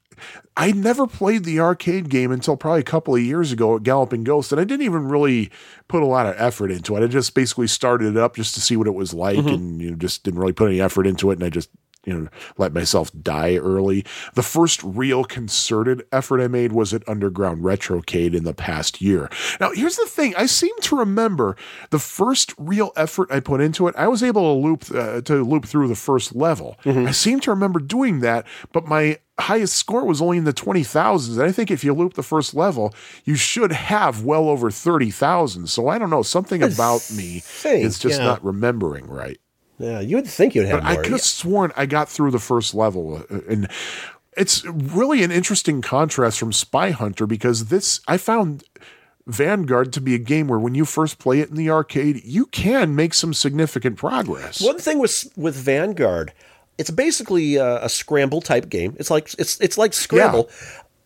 I never played the arcade game until probably a couple of years ago at Galloping Ghost, and I didn't even really put a lot of effort into it. I just basically started it up just to see what it was like, mm-hmm. and you know, just didn't really put any effort into it, and I just you know let myself die early. The first real concerted effort I made was at Underground Retrocade in the past year. Now, here's the thing: I seem to remember the first real effort I put into it. I was able to loop uh, to loop through the first level. I seem to remember doing that, but my highest score was only in the 20,000s. And I think if you loop the first level, you should have well over 30,000. So I don't know. Something about me think, is just yeah. not remembering right. Yeah, you would think you'd have But I more. could have sworn I got through the first level. uh, And it's really an interesting contrast from Spy Hunter because this, I found. Vanguard to be a game where when you first play it in the arcade, you can make some significant progress. One thing with with Vanguard, it's basically a, a scramble type game. It's like it's it's like Scramble.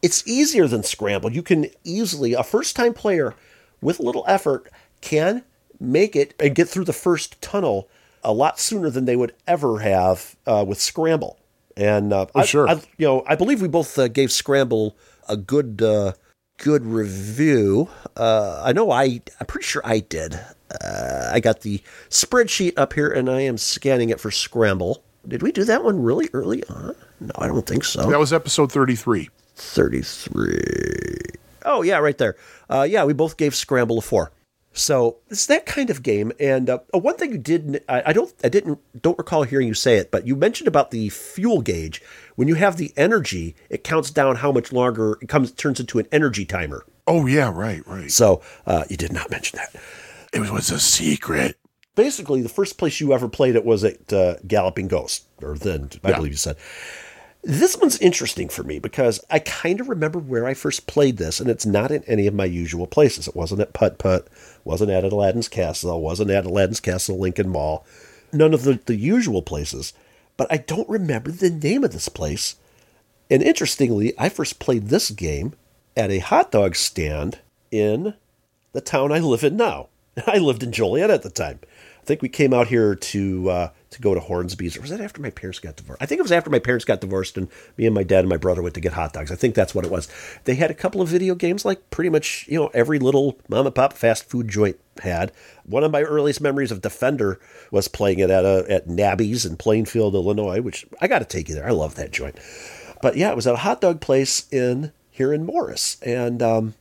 It's easier than Scramble. You can easily a first time player with a little effort can make it and get through the first tunnel a lot sooner than they would ever have uh, with Scramble. And uh, Oh, I, sure. I, you know, I believe we both uh, gave Scramble a good uh, good review. Uh, I know I I'm pretty sure I did. Uh, I got the spreadsheet up here, and I am scanning it for Scramble. Did we do that one really early on? No, I don't think so. That was episode 33. 33. Oh, yeah, right there. Uh, yeah, we both gave Scramble a four. So it's that kind of game. And uh, one thing you did, I, I don't, I didn't, don't recall hearing you say it, but you mentioned about the fuel gauge. When you have the energy, it counts down how much longer it comes, turns into an energy timer. Oh, yeah, right, right. So uh, you did not mention that. It was a secret. Basically, the first place you ever played it was at uh, Galloping Ghost, or then I Yeah. believe you said. This one's interesting for me because I kind of remember where I first played this, and it's not in any of my usual places. It wasn't at Putt Putt, wasn't at Aladdin's Castle, wasn't at Aladdin's Castle Lincoln Mall, none of the, the usual places. But I don't remember the name of this place. And interestingly, I first played this game at a hot dog stand in the town I live in now. [LAUGHS] I lived in Joliet at the time. Think we came out here to uh, to go to Hornsby's, or was that after my parents got divorced? I think it was after my parents got divorced, and me and my dad and my brother went to get hot dogs. I think that's what it was. They had a couple of video games, like pretty much you know every little mom and pop fast food joint had. One of my earliest memories of Defender was playing it at a, at Nabby's in Plainfield, Illinois, which I got to take you there. I love that joint. But yeah, it was at a hot dog place in here in Morris, and um,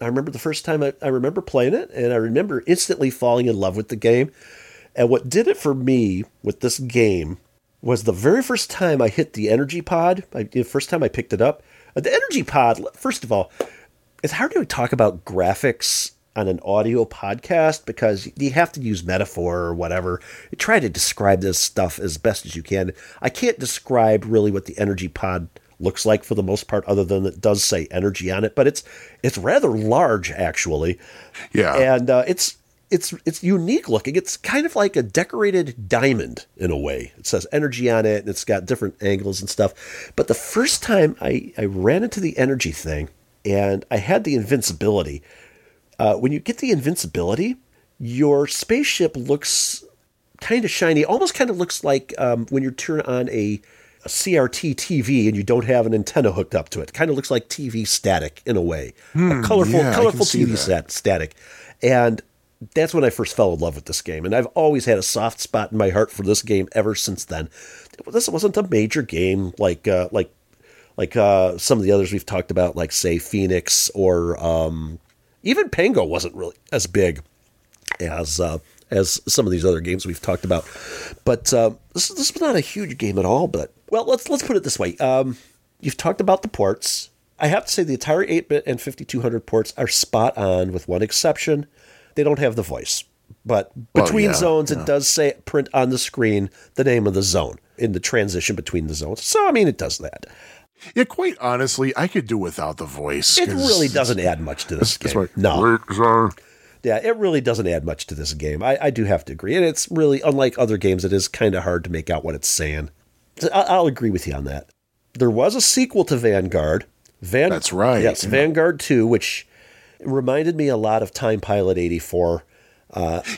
I remember the first time I, I remember playing it, and I remember instantly falling in love with the game. And what did it for me with this game was the very first time I hit the energy pod. I, the first time I picked it up, Uh, the energy pod. First of all, it's hard to talk about graphics on an audio podcast because you have to use metaphor or whatever. You try to describe this stuff as best as you can. I can't describe really what the energy pod looks like for the most part, other than it does say energy on it. But it's it's rather large actually, Yeah. and uh, it's it's it's unique looking. It's kind of like a decorated diamond in a way. It says energy on it, and it's got different angles and stuff. But the first time I I ran into the energy thing, and I had the invincibility. Uh, when you get the invincibility, your spaceship looks kind of shiny. Almost kind of looks like um, when you turn on a, a CRT TV and you don't have an antenna hooked up to it. Kind of looks like TV static in a way, a colorful, yeah, colorful TV set static, and that's when I first fell in love with this game. And I've always had a soft spot in my heart for this game ever since then. This wasn't a major game like uh, like like uh, some of the others we've talked about, like say Phoenix or um, even Pengo wasn't really as big as uh, as some of these other games we've talked about. But uh, this this was not a huge game at all. But well, let's let's put it this way. Um, you've talked about the ports. I have to say the Atari 8-bit and 5200 ports are spot on, with one exception. They don't have the voice. But Well, between yeah, zones, yeah. it does say print on the screen the name of the zone in the transition between the zones. So I mean, it does that. yeah, quite honestly, I could do without the voice. It really doesn't add much to this [LAUGHS] game. like, No, no. Yeah, it really doesn't add much to this game. I, I do have to agree. And it's really, unlike other games, it is kind of hard to make out what it's saying. I'll agree with you on that. There was a sequel to Vanguard. Van- That's right, Yes, yeah. Vanguard 2, which reminded me a lot of Time Pilot 84.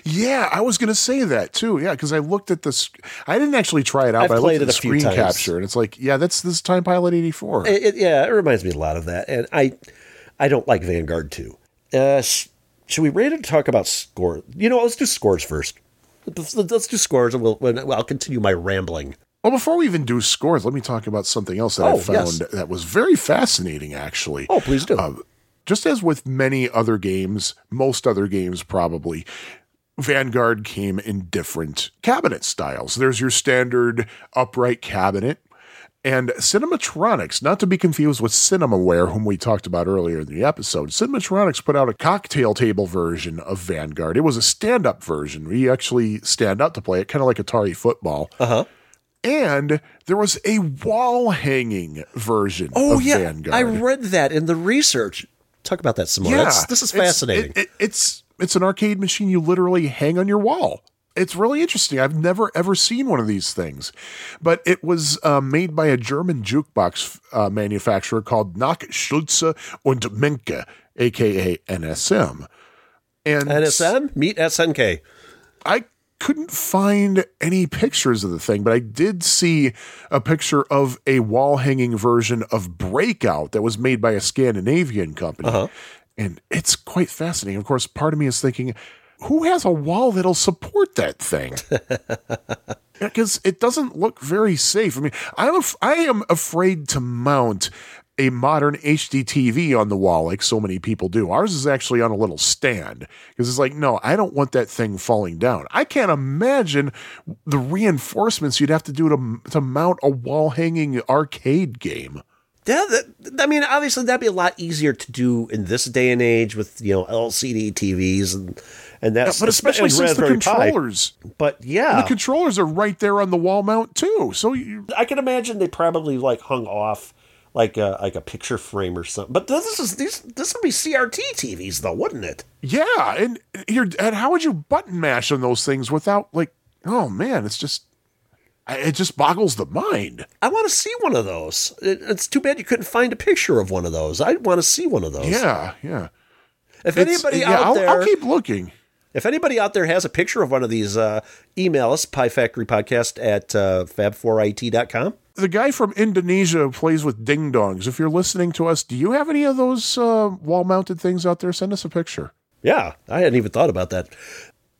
Yeah, I was going to say that too. Yeah, because I looked at this. I didn't actually try it out, I've but I looked at the screen times. capture, and it's like, yeah, that's this Time Pilot eighty four. It, it- yeah, it reminds me a lot of that. And I I don't like Vanguard 2. Uh, sh- should we rate it talk about score? You know, let's do scores first. Let's, do scores and well, I'll continue my rambling. Well, before we even do scores, let me talk about something else that Oh, I found yes. that was very fascinating, actually. Oh, please do. Uh, just as with many other games, most other games probably, Vanguard came in different cabinet styles. There's your standard upright cabinet. And Cinematronics, not to be confused with Cinemaware, whom we talked about earlier in the episode, Cinematronics put out a cocktail table version of Vanguard. It was a stand up version. We actually stand up to play it, kind of like Atari football. Uh huh. And there was a wall hanging version Oh yeah, Vanguard. I read that in the research. Talk about that some more. That's, this is it's- fascinating. it- it- it's it's an arcade machine you literally hang on your wall. It's really interesting. I've never ever seen one of these things, but it was uh, made by a German jukebox uh, manufacturer called Nach Schulze und Menke, aka NSM. And NSM meet SNK. I couldn't find any pictures of the thing, but I did see a picture of a wall hanging version of Breakout that was made by a Scandinavian company. Uh-huh. And it's quite fascinating. Of course, part of me is thinking, who has a wall that'll support that thing? [LAUGHS] Because it doesn't look very safe. I mean, I'm af- I am afraid to mount a modern HD TV on the wall like so many people do. Ours is actually on a little stand because it's like, no, I don't want that thing falling down. I can't imagine the reinforcements you'd have to do to to mount a wall hanging arcade game. Yeah, that, I mean, obviously that'd be a lot easier to do in this day and age with you know LCD TVs and and that's but especially since the controllers, But yeah, the controllers are right there on the wall mount too. So you, I can imagine they probably like hung off like a, like a picture frame or something. But this is these this would be CRT TVs though, wouldn't it? Yeah, and here, and how would you button mash on those things without like? Oh man, it's just, it just boggles the mind. I want to see one of those. It, it's too bad you couldn't find a picture of one of those. I want to see one of those. Yeah, yeah. If It's- anybody yeah, out I'll, there, I'll keep looking. If anybody out there has a picture of one of these, uh, email us piefactorypodcast at uh, fab4it.com. The guy from Indonesia plays with ding dongs. If you're listening to us, do you have any of those uh, wall mounted things out there? Send us a picture. Yeah, I hadn't even thought about that.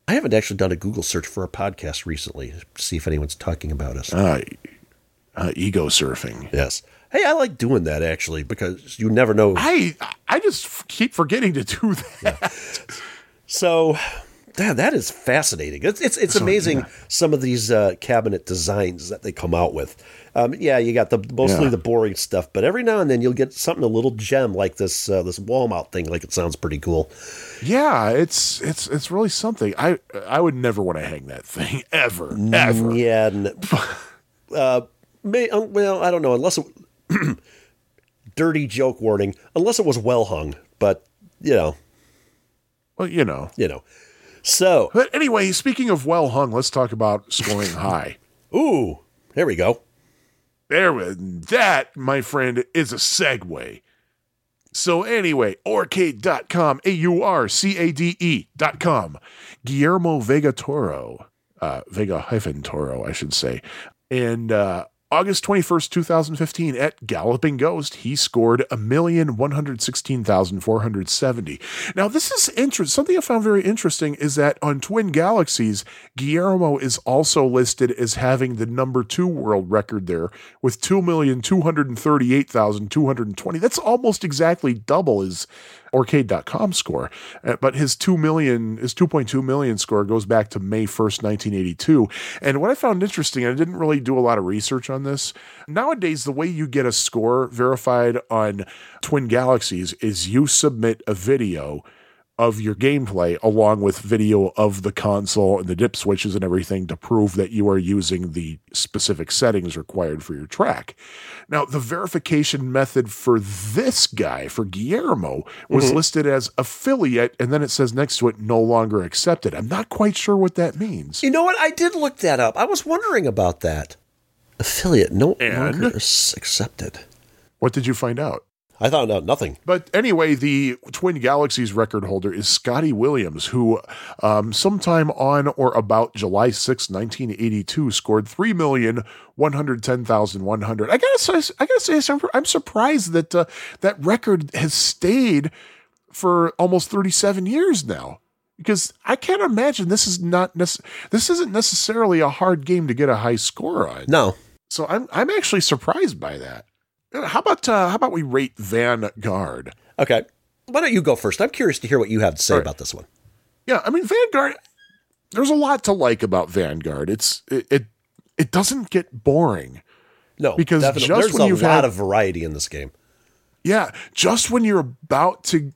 I haven't actually done a Google search for a podcast recently to see if anyone's talking about us. Uh, uh, ego surfing. yes. Hey, I like doing that actually because you never know. I I just f- keep forgetting to do that. So, yeah, that is fascinating. It's it's, it's amazing some of these uh, cabinet designs that they come out with. Um, yeah, you got the mostly Yeah. the boring stuff, but every now and then you'll get something a little gem like this uh, this wall mount thing. Like it sounds pretty cool. Yeah, it's it's it's really something. I I would never want to hang that thing [LAUGHS] ever, ever. Yeah, n- [LAUGHS] uh, may, um, well, I don't know unless it. [CLEARS THROAT] dirty joke warning. Unless it was well hung, but you know, Well, you know. you know. So, But anyway, speaking of well hung, let's talk about scoring [LAUGHS] high. ooh, there we go. There, that, my friend, is a segue. So anyway, Aurcade.com, A-U-R-C-A-D-E E dot com. Guillermo Vega Toro, uh, Vega hyphen Toro, I should say. And uh, August 21st, 2015, at Galloping Ghost, he scored a million one hundred sixteen thousand four hundred seventy. Now, this is interesting. Something I found very interesting is that on Twin Galaxies, Guillermo is also listed as having the number two world record there with two million two hundred thirty-eight thousand two hundred twenty. That's almost exactly double his Aurcade.com score. Uh, but his 2 million, his 2.2 million score goes back to May 1st, 1982. And what I found interesting, I didn't really do a lot of research on this, nowadays, the way you get a score verified on Twin Galaxies is you submit a video of your gameplay along with video of the console and the dip switches and everything to prove that you are using the specific settings required for your track. Now, the verification method for this guy, for Guillermo, was mm-hmm. listed as affiliate, and then it says next to it, no longer accepted. I'm not quite sure what that means. You know what? I did look that up. I was wondering about that. Affiliate no And? longer accepted. What did you find out? I found out nothing. But anyway, the Twin Galaxies record holder is Scotty Williams, who um, sometime on or about July 6, 1982, scored 3,110,100. I gotta say, I gotta say, I'm- I'm surprised that uh, that record has stayed for almost 37 years now. Because I can't imagine this is not nece- this isn't necessarily a hard game to get a high score on. No. So I'm I'm actually surprised by that. How about uh, how about we rate Vanguard? Okay. Why don't you go first? I'm curious to hear what you have to say right. about this one. Yeah, I mean Vanguard. There's a lot to like about Vanguard. It's it it, it doesn't get boring. No, Because definitely. just there's when a you've lot had- of variety in this game. Yeah, just when you're about to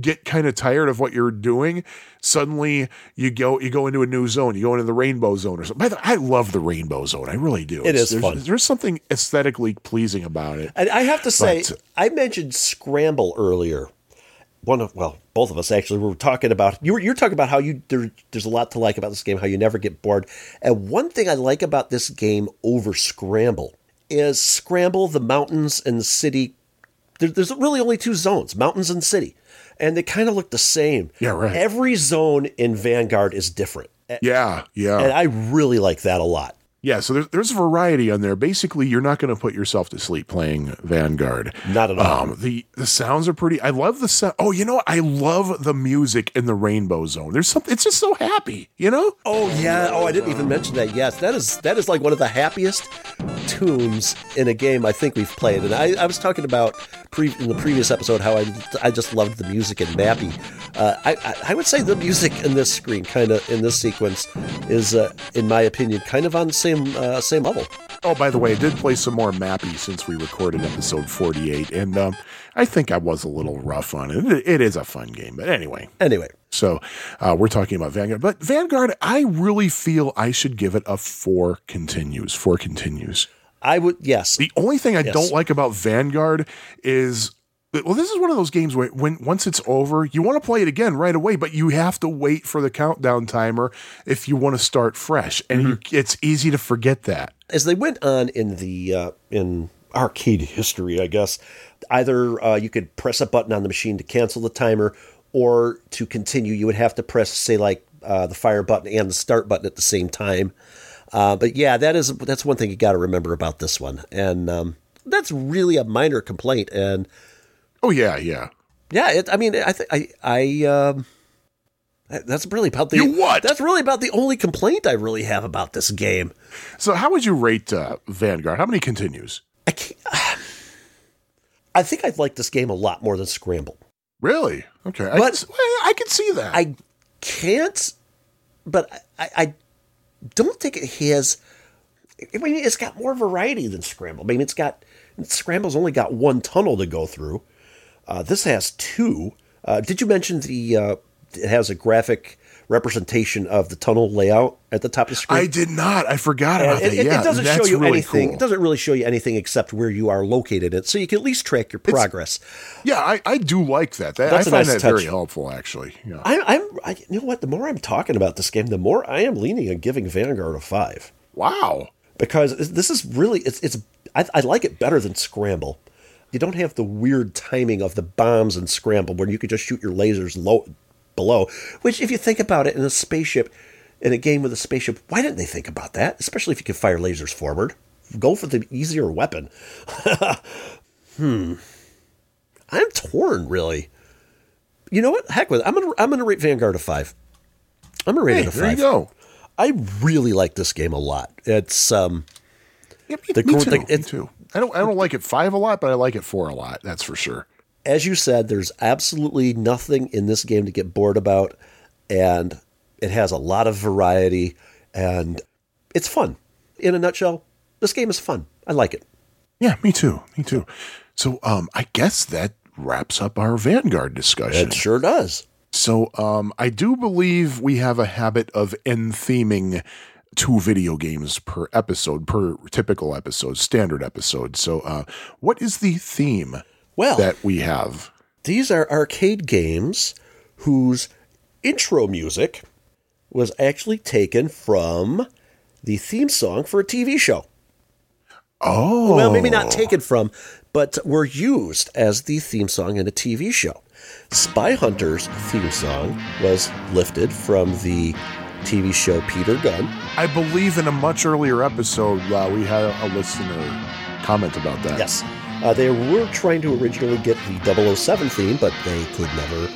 get kind of tired of what you're doing, suddenly you go you go into a new zone. You go into the rainbow zone or something. By the way, I love the rainbow zone. I really do. It is there's, fun. There's something aesthetically pleasing about it. And I have to say, But- I mentioned Scramble earlier. One of well, both of us actually were talking about you. Were, you're talking about how you there, there's a lot to like about this game, how you never get bored. And one thing I like about this game over Scramble is Scramble, the mountains and the city. There, there's really only two zones, mountains and city, and they kind of look the same. Yeah, right. Every zone in Vanguard is different. Yeah, yeah. And I really like that a lot. Yeah, so there's there's variety on there. Basically, you're not going to put yourself to sleep playing Vanguard. Not at all. Um, the the sounds are pretty. I love the sound. Oh, you know. I love the music in the Rainbow Zone. There's something. It's just so happy. You know. Oh yeah. Oh, I didn't even mention that. Yes, that is that is like one of the happiest tunes in a game I think we've played. And I, I was talking about pre- in the previous episode how I I just loved the music in Mappy. Uh, I, I would say the music in this screen, kind of in this sequence, is uh, in my opinion kind of on the same uh, same level. Oh, by the way, I did play some more Mappy since we recorded episode 48, and um, I think I was a little rough on it. it. It is a fun game, but anyway. Anyway, So uh, we're talking about Vanguard, but Vanguard, I really feel I should give it a four continues. Four continues. I would yes. The only thing I Yes. don't like about Vanguard is well, this is one of those games where when once it's over, you want to play it again right away, but you have to wait for the countdown timer if you want to start fresh, and you, it's easy to forget that. as they went on in the uh, in arcade history, I guess either uh, you could press a button on the machine to cancel the timer, or to continue, you would have to press, say, like uh, the fire button and the start button at the same time. Uh, but yeah, that is that's one thing you got to remember about this one, and um, that's really a minor complaint. And Oh yeah, yeah. yeah, it, I mean, I think I I um, that's really about the You what? That's really about the only complaint I really have about this game. So how would you rate uh, Vanguard? How many continues? I can't, [SIGHS] I think I'd like this game a lot more than Scramble. Really? Okay, I, But- can, I can see that. I can't, but I, I don't think it has. I mean, it's got more variety than Scramble. I mean, it's got Scramble's only got one tunnel to go through. Uh, this has two. Uh, did you mention the? Uh, it has a graphic representation of the tunnel layout at the top of the screen. I did not. I forgot about And that. it, it doesn't show you really anything. cool. It doesn't really show you anything except where you are located. It so you can at least track your progress. Yeah, I, I do like that. that I That's a find nice that very helpful, actually. Yeah. I, I'm, I, you know what? The more I'm talking about this game, the more I am leaning on giving Vanguard a five wow. because this is really it's it's I, I like it better than Scramble. You don't have the weird timing of the bombs in Scramble where you could just shoot your lasers low below. Which, if you think about it, in a spaceship, in a game with a spaceship, why didn't they think about that? Especially if you can fire lasers forward, go for the easier weapon. [LAUGHS] hmm, I'm torn, really. You know what? Heck with it. I'm gonna I'm gonna rate Vanguard a five. I'm gonna rate Hey, it a five. there you go. I really like this game a lot. It's um Yeah, me, The me cool too. thing- me too. I don't. I don't like it five a lot, but I like it four a lot. That's for sure. As you said, there's absolutely nothing in this game to get bored about, and it has a lot of variety, and it's fun. In a nutshell, this game is fun. I like it. Yeah, me too. Me too. So, um, I guess that wraps up our Vanguard discussion. It sure does. So, um, I do believe we have a habit of end theming two video games per episode, per typical episode, standard episode. So, uh, what is the theme Well, that we have? these are arcade games whose intro music was actually taken from the theme song for a TV show. Oh, Well, maybe not taken from, but were used as the theme song in a TV show. Spy Hunter's theme song was lifted from the TV show Peter Gunn. I believe in a much earlier episode uh, we had a, a listener comment about that. Yes. Uh, they were trying to originally get the 007 theme, but they could never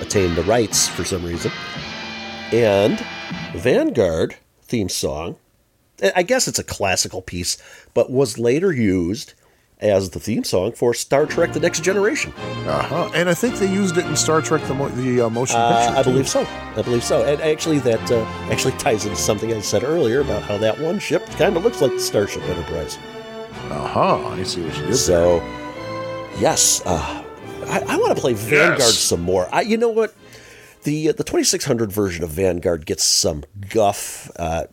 attain the rights for some reason. And Vanguard theme song, I- I guess it's a classical piece, but was later used as the theme song for Star Trek The Next Generation. Uh-huh. And I think they used it in Star Trek the, mo- the uh, motion Uh, picture. I too. believe so. I believe so. And actually, that uh, actually ties into something I said earlier about how that one ship kind of looks like the Starship Enterprise. Uh-huh. I see what you did. So, yes, uh, I, I want to play Vanguard Yes. some more. I, you know what? The uh, the 2600 version of Vanguard gets some guff. Uh,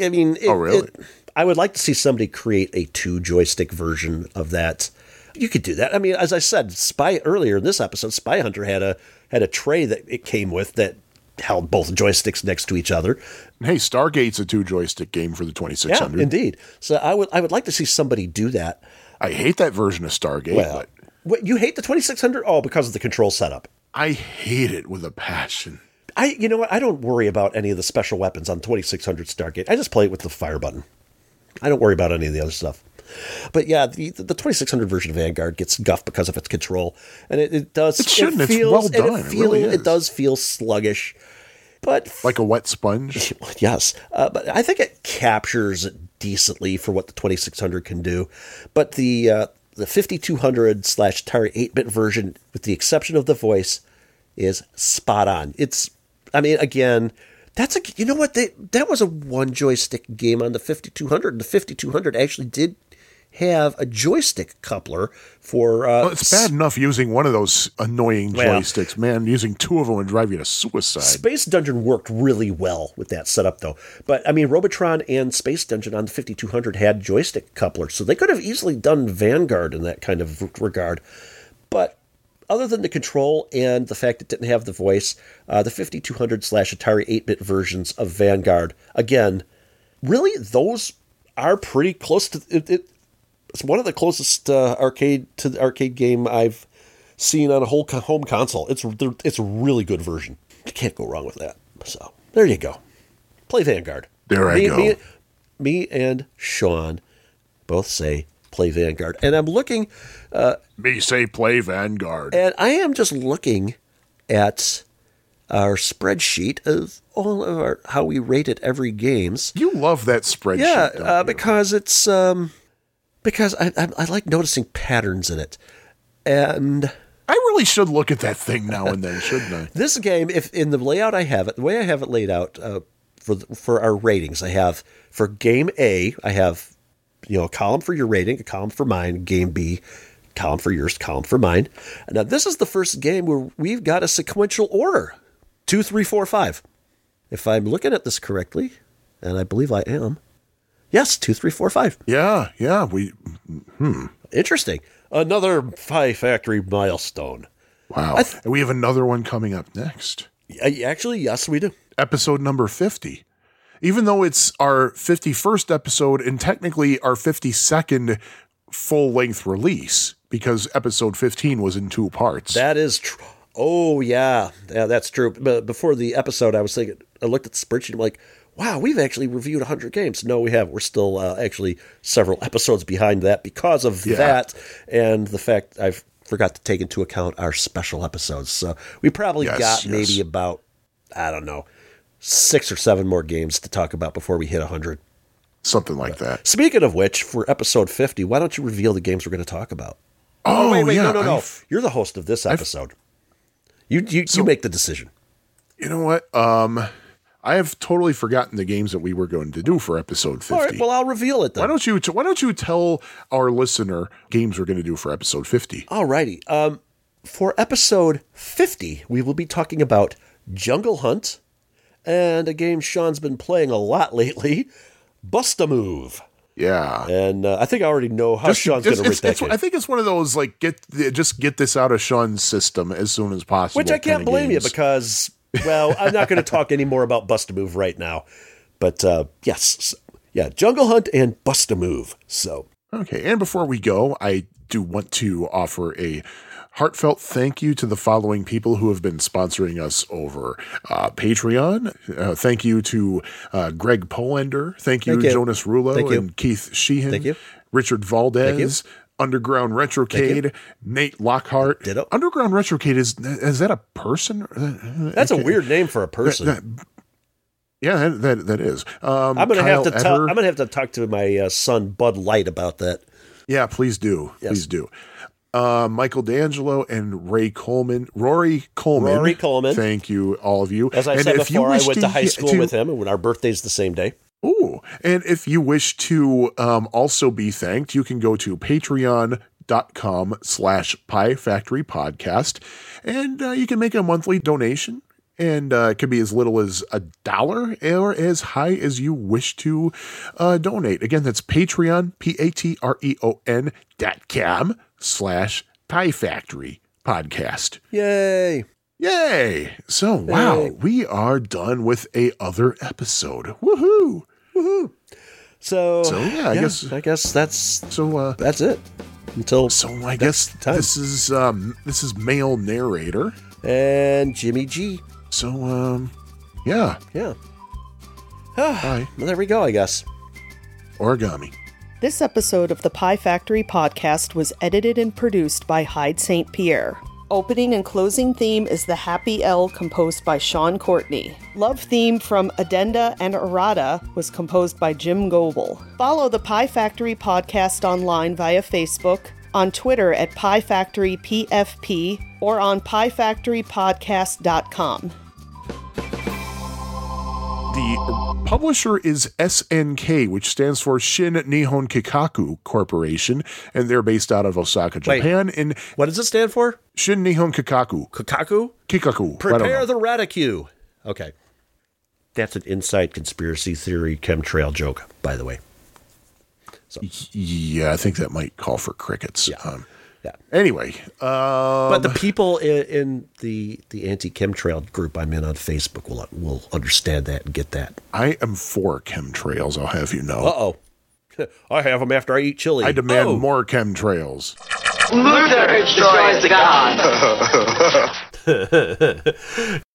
I mean, it, Oh, really? it- I would like to see somebody create a two joystick version of that. You could do that. I mean, as I said, Spy earlier in this episode, Spy Hunter had a had a tray that it came with that held both joysticks next to each other. Hey, Stargate's a two joystick game for the Yeah, 2600. indeed. So I would I would like to see somebody do that. I hate that version of Stargate, Well, what, you hate the 2600? Oh, because of the control setup. I hate it with a passion. I, you know what? I don't worry about any of the special weapons on 2600 Stargate. I just play it with the fire button. I don't worry about any of the other stuff. But yeah, the the 2600 version of Vanguard gets guffed because of its control, and it, it does. It shouldn't. It's feels, well done. It It, really is. it does feel sluggish, but Like a wet sponge. [LAUGHS] Yes, uh, but I think it captures it decently for what the 2600 can do. But the uh, the 5200 slash Atari 8 bit version, with the exception of the voice, is spot on. It's, I mean, again, that's a you know what they that was a one joystick game on the 5200. And the 5200 actually did have a joystick coupler for. Uh, Well, it's bad enough using one of those annoying Well- joysticks, man. Using two of them would drive you to suicide. Space Dungeon worked really well with that setup, though. But I mean, Robotron and Space Dungeon on the 5200 had joystick couplers, so they could have easily done Vanguard in that kind of regard. But other than the control and the fact it didn't have the voice, uh, the 5200 slash Atari 8 bit versions of Vanguard, again, really, those are pretty close to it. it it's one of the closest uh, arcade to the arcade game I've seen on a whole home console. It's it's a really good version. You can't go wrong with that. So there you go. Play Vanguard. There I go. Me, me and Sean both say play Vanguard, and I'm looking, Me say play Vanguard. and I am just looking at our spreadsheet of all of our how we rated every games. you love that spreadsheet. Yeah, uh, because it's um, because I, I I like noticing patterns in it, and I really should look at that thing now and then, shouldn't I? [LAUGHS] this game, if in the layout I have it, the way I have it laid out uh, for the, for our ratings, I have for game A, I have you know a column for your rating, a column for mine. Game B, column for yours, column for mine. Now this is the first game where we've got a sequential order: two, three, four, five. If I'm looking at this correctly, and I believe I am, yes, two, three, four, five. Yeah, yeah. We hmm. Interesting. Another Pie Factory milestone. wow. and we have another one coming up next. Actually, yes, we do. Episode number 50. Even though it's our 51st episode and technically our 52nd full length release because episode 15 was in two parts. That is true. Oh yeah, yeah, that's true. But before the episode, I was thinking, I looked at the spreadsheet. I'm like, wow, we've actually reviewed 100 games. No, we haven't. We're still uh, actually several episodes behind that because of Yeah. that and the fact I've forgot to take into account our special episodes. So we probably Yes, got yes. maybe about I don't know six or seven more games to talk about before we hit 100. Something like that. Speaking of which, for episode 50, why don't you reveal the games we're going to talk about? Oh, wait, wait, yeah. no, no, no. I've- You're the host of this episode. You you, you make the decision. you know what? Um, I have totally forgotten the games that we were going to do for episode 50. All right, well, I'll reveal it then. why don't you why don't you tell our listener games we're going to do for episode 50? Alrighty. Um, for episode 50, we will be talking about Jungle Hunt and a game Sean's been playing a lot lately, Bust a Move. Yeah. And uh, I think I already know how Sean's going to it's- that. I think it's one of those like get just get this out of Sean's system as soon as possible. Which I can't blame you because, well, I'm not going to talk any more about Bust a Move right now. But uh, yes, yeah, Jungle Hunt and Bust a Move. So Okay, and before we go, I do want to offer a heartfelt thank you to the following people who have been sponsoring us over uh, Patreon. Uh, thank you to uh, Greg Polander. Thank you, Thank you. Jonas Rulo Thank you. and Keith Sheehan. Thank you. Richard Valdez. Underground Retrocade, Nate Lockhart. Ditto. Underground Retrocade is is that a person? that's a weird name for a person. Yeah, that that, that is. Um, I'm gonna Kyle have to. I'm gonna have to talk to my uh, son Bud Light about that. Yeah, please do. Yes. Please do. Uh, Michael D'Angelo and Ray Coleman, Rory Coleman. Rory Coleman. Thank you, all of you. As I And said before, I went to high school to- with him, and our birthday's the same day. Ooh, and if you wish to um, also be thanked, you can go to patreon.com slash pie factory podcast and uh, you can make a monthly donation and uh, it could be as little as a dollar or as high as you wish to uh, donate. Again that's patreon p-a-t-r-e-o-n E dot com slash pie factory podcast. Yay! yay! So wow Yay. we are done with a other episode. Woohoo So, So, yeah, I guess- I guess that's so uh that's it. Until So I guess time. this is um this is male narrator and Jimmy G. So, um, yeah, Yeah. [SIGHS] bye. Well, there we go, I guess. Origami. This episode of the Pie Factory podcast was edited and produced by Hyde St. Pierre. Opening and closing theme is The Happy L, composed by Sean Courtney. Love theme from Addenda and Errata was composed by Jim Goebel. Follow the Pie Factory podcast online via Facebook, on Twitter at Pie Factory PFP, or on piefactorypodcast.com. The publisher is SNK, which stands for Shin Nihon Kikaku Corporation, and they're based out of Osaka, Wait. Japan. And What does it stand for? Shin Nihon Kikaku, Kikaku? Kikaku. Prepare the reticue. Okay. That's an inside conspiracy theory chemtrail joke, by the way. yeah, I think that might call for crickets. Yeah. Um, Yeah. anyway, uh, But the people in, in the the anti chemtrail group I'm in on Facebook will will understand that and get that. I am for chemtrails. I'll have you know. Uh oh. [LAUGHS] I have them after I eat chili. I demand Oh. more chemtrails. Luther destroys the god. [LAUGHS]